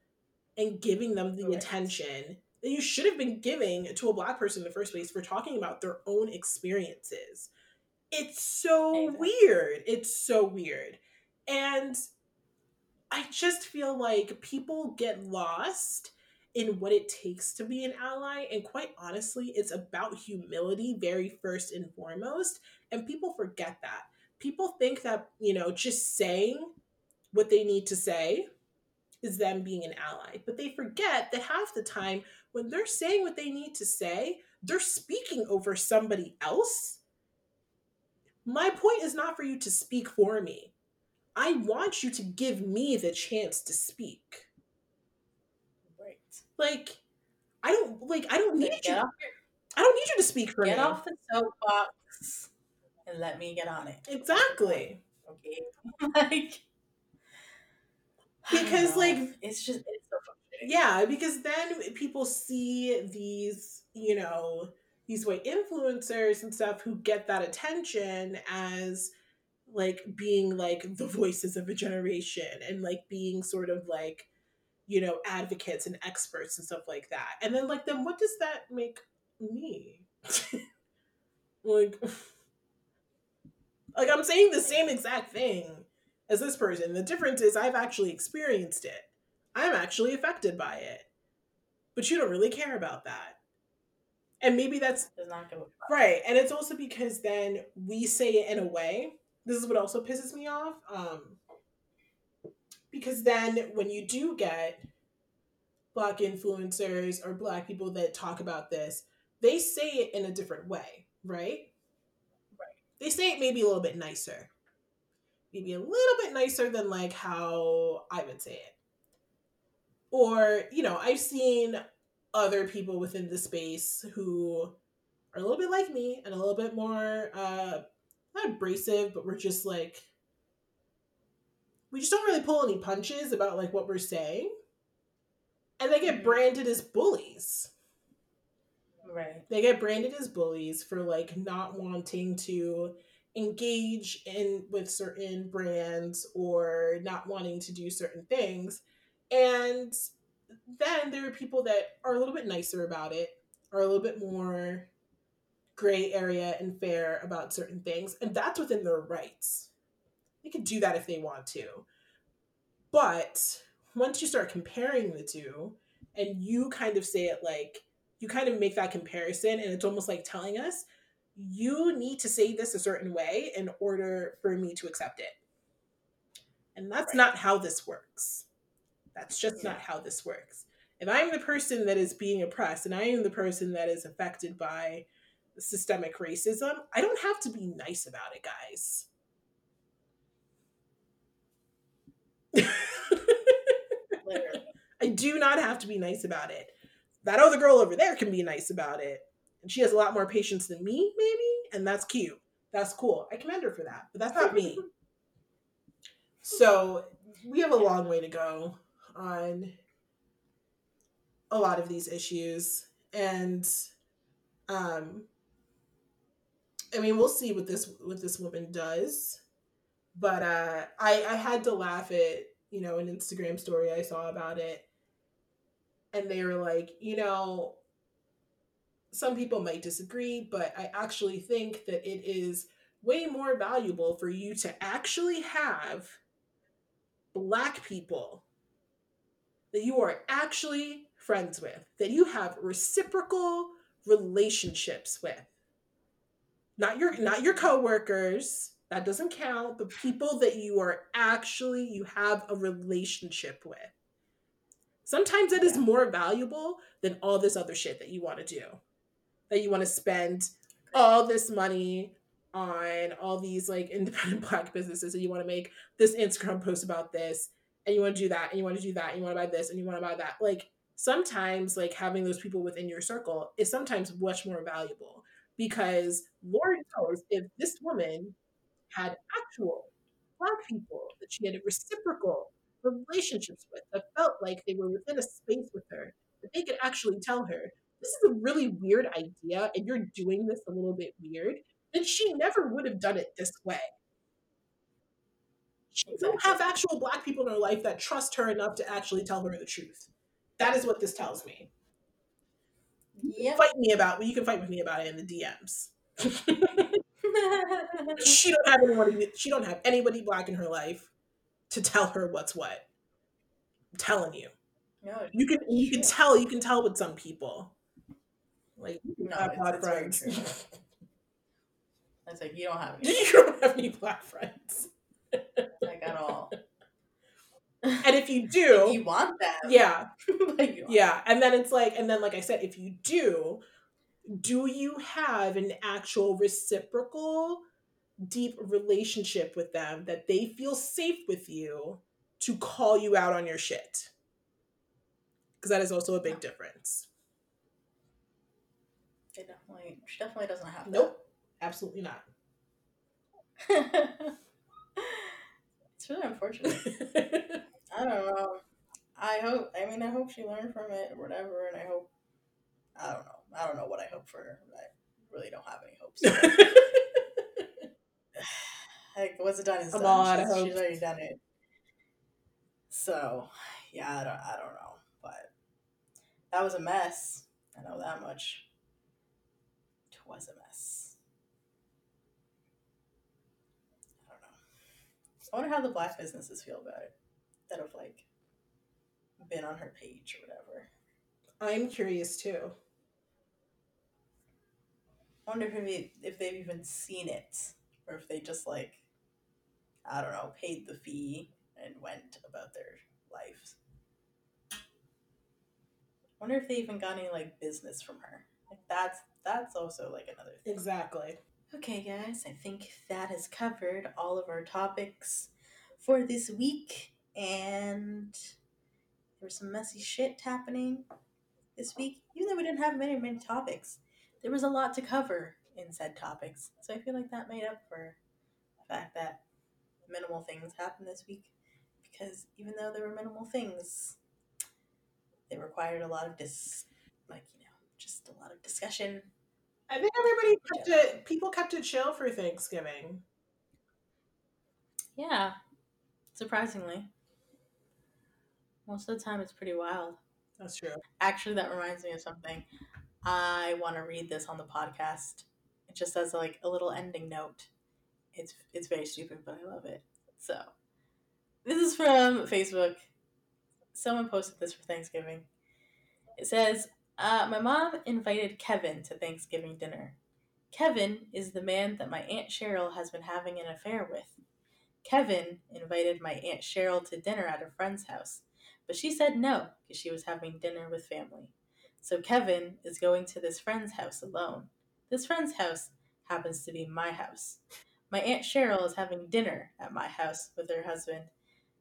S2: and giving them the right. attention you should have been giving to a black person in the first place for talking about their own experiences. It's so weird. It's so weird. And I just feel like people get lost in what it takes to be an ally. And quite honestly, it's about humility, very first and foremost. And people forget that. People think that, you know, just saying what they need to say is them being an ally. But they forget that half the time, when they're saying what they need to say, they're speaking over somebody else. My point is not for you to speak for me. I want you to give me the chance to speak. Right. Like, I don't like. I don't need you. I don't need you to speak for
S1: get
S2: me.
S1: Get off the soapbox and let me get on it.
S2: Exactly.
S1: Okay. like
S2: because like
S1: it's just it's so
S2: yeah because then people see these you know these white influencers and stuff who get that attention as like being like the voices of a generation and like being sort of like you know advocates and experts and stuff like that. And then like then what does that make me? Like like i'm saying the same exact thing as this person. The difference is i've actually experienced it i'm actually affected by it. But you don't really care about that. And maybe that's right and it's also because then we say it in a way. This is what also pisses me off um because then when you do get black influencers or black people that talk about this they say it in a different way right? Right. They say it maybe a little bit nicer. Maybe a little bit nicer than like how i would say it or you know i've seen other people within the space who are a little bit like me and a little bit more uh not abrasive, but we're just like we just don't really pull any punches about like what we're saying. And they get mm-hmm. branded as bullies.
S1: Right.
S2: They get branded as bullies for like not wanting to engage in with certain brands or not wanting to do certain things. And then there are people that are a little bit nicer about it, are a little bit more gray area and fair about certain things. And that's within their rights. They can do that if they want to. But once you start comparing the two and you kind of say it like, you kind of make that comparison, and it's almost like telling us, you need to say this a certain way in order for me to accept it. And that's right. not how this works. That's just yeah. not how this works. If I'm the person that is being oppressed and I am the person that is affected by systemic racism, I don't have to be nice about it, guys. I do not have to be nice about it. That other girl over there can be nice about it. And she has a lot more patience than me, maybe. And that's cute. That's cool. I commend her for that. But that's not me. so we have a long way to go on a lot of these issues. And um I mean, we'll see what this what this woman does. But uh, I I had to laugh at you know an Instagram story I saw about it, and they were like, you know, some people might disagree, but I actually think that it is way more valuable for you to actually have black people that you are actually friends with, that you have reciprocal relationships with. Not your not your coworkers that doesn't count but people that you are actually you have a relationship with. Sometimes it yeah. is more valuable than all this other shit that you want to do. That you want to spend all this money on all these like independent black businesses and you want to make this instagram post about this and you want to do that and you want to do that and you want to buy this and you want to buy that like sometimes like having those people within your circle is sometimes much more valuable because Lord knows if this woman had actual black people that she had reciprocal relationships with that felt like they were within a space with her, that they could actually tell her, this is a really weird idea and you're doing this a little bit weird, then she never would have done it this way. She don't have actual black people in her life that trust her enough to actually tell her the truth. That is what this tells me. Yep. Fight me about you can fight with me about it in the DMs. she don't have anyone she don't have anybody black in her life to tell her what's what. I'm telling you. No, you can you can tell you can tell with some people. Like no, black friends.
S1: I was like, you don't have any.
S2: You don't have any black friends.
S1: Like at all.
S2: And if you do,
S1: if you want them,
S2: yeah, yeah. And then it's like, and then like I said, if you do, do you have an actual reciprocal, deep relationship with them that they feel safe with you to call you out on your shit? Because that is also a big difference.
S1: It definitely, she definitely doesn't have.
S2: Nope, that. absolutely not.
S1: it's really unfortunate. I don't know. I hope. I mean, I hope she learned from it or whatever, and I hope. I don't know. I don't know what I hope for her. But really don't have any hopes. like what's it done is
S2: done.
S1: She's, she's, already done it. So yeah, I don't I don't know. But that was a mess. I know that much. It was a mess. I don't know. I wonder how the black businesses feel about it. That have like been on her page or whatever.
S2: I'm curious too.
S1: I wonder if if they've even seen it, or if they just like, I don't know, paid the fee and went about their lives. I wonder if they even got any like business from her. Like that's that's also like another
S2: thing. Exactly.
S1: Okay, guys, I think that has covered all of our topics for this week, and there was some messy shit happening this week. Even though we didn't have many many topics, there was a lot to cover in said topics. So I feel like that made up for the fact that minimal things happened this week. Because even though there were minimal things, they required a lot of dis, like you know, just a lot of discussion.
S2: I think everybody kept it. People kept it chill for Thanksgiving.
S1: Yeah, surprisingly. Most of the time, it's pretty wild.
S2: That's true.
S1: Actually, that reminds me of something. I want to read this on the podcast. It just says like a little ending note. It's it's very stupid, but I love it. So, this is from Facebook. Someone posted this for Thanksgiving. It says, uh, "My mom invited Kevin to Thanksgiving dinner. Kevin is the man that my aunt Cheryl has been having an affair with. Kevin invited my aunt Cheryl to dinner at a friend's house, but she said no because she was having dinner with family. So Kevin is going to this friend's house alone. This friend's house happens to be my house. My Aunt Cheryl is having dinner at my house with her husband.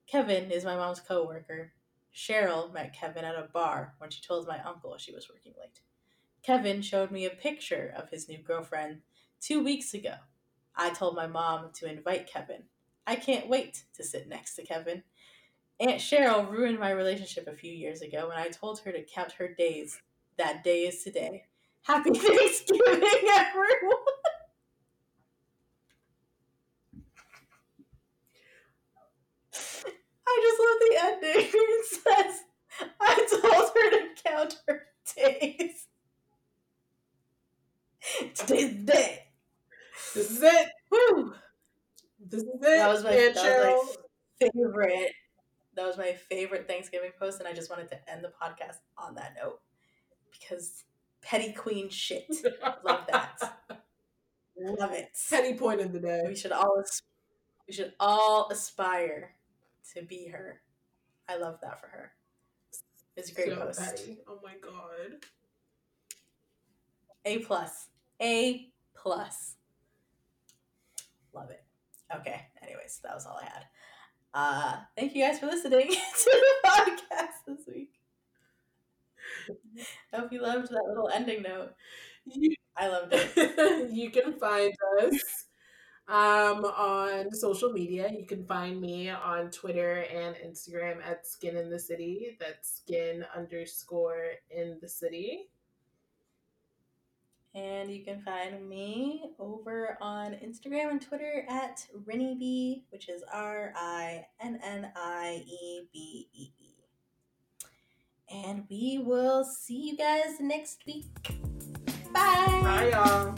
S1: Kevin is my mom's coworker. Cheryl met Kevin at a bar when she told my uncle she was working late. Kevin showed me a picture of his new girlfriend two weeks ago. I told my mom to invite Kevin. I can't wait to sit next to Kevin. Aunt Cheryl ruined my relationship a few years ago when I told her to count her days that day is today. Happy Thanksgiving, everyone! I just love the ending. Says, I told her to count her days. Today's the day.
S2: This is it. Woo! This is it. That was my, that
S1: was my favorite. That was my favorite Thanksgiving post, and I just wanted to end the podcast on that note because petty queen shit. Love that. Love it.
S2: Petty point of the day.
S1: We should all we should all aspire to be her. I love that for her. It's a great so post.
S2: Petty. Oh my god.
S1: A plus. A plus. Love it. Okay. Anyways, that was all I had. Uh, thank you guys for listening to the podcast this week. I hope you loved that little ending note. You, I loved
S2: it. you can find us um, on social media. You can find me on Twitter and Instagram at Skin in the City. That's skin underscore in the city.
S1: And you can find me over on Instagram and Twitter at Rinniebee, which is R I N N I E B E E. And we will see you guys next week. Bye.
S2: Bye, y'all.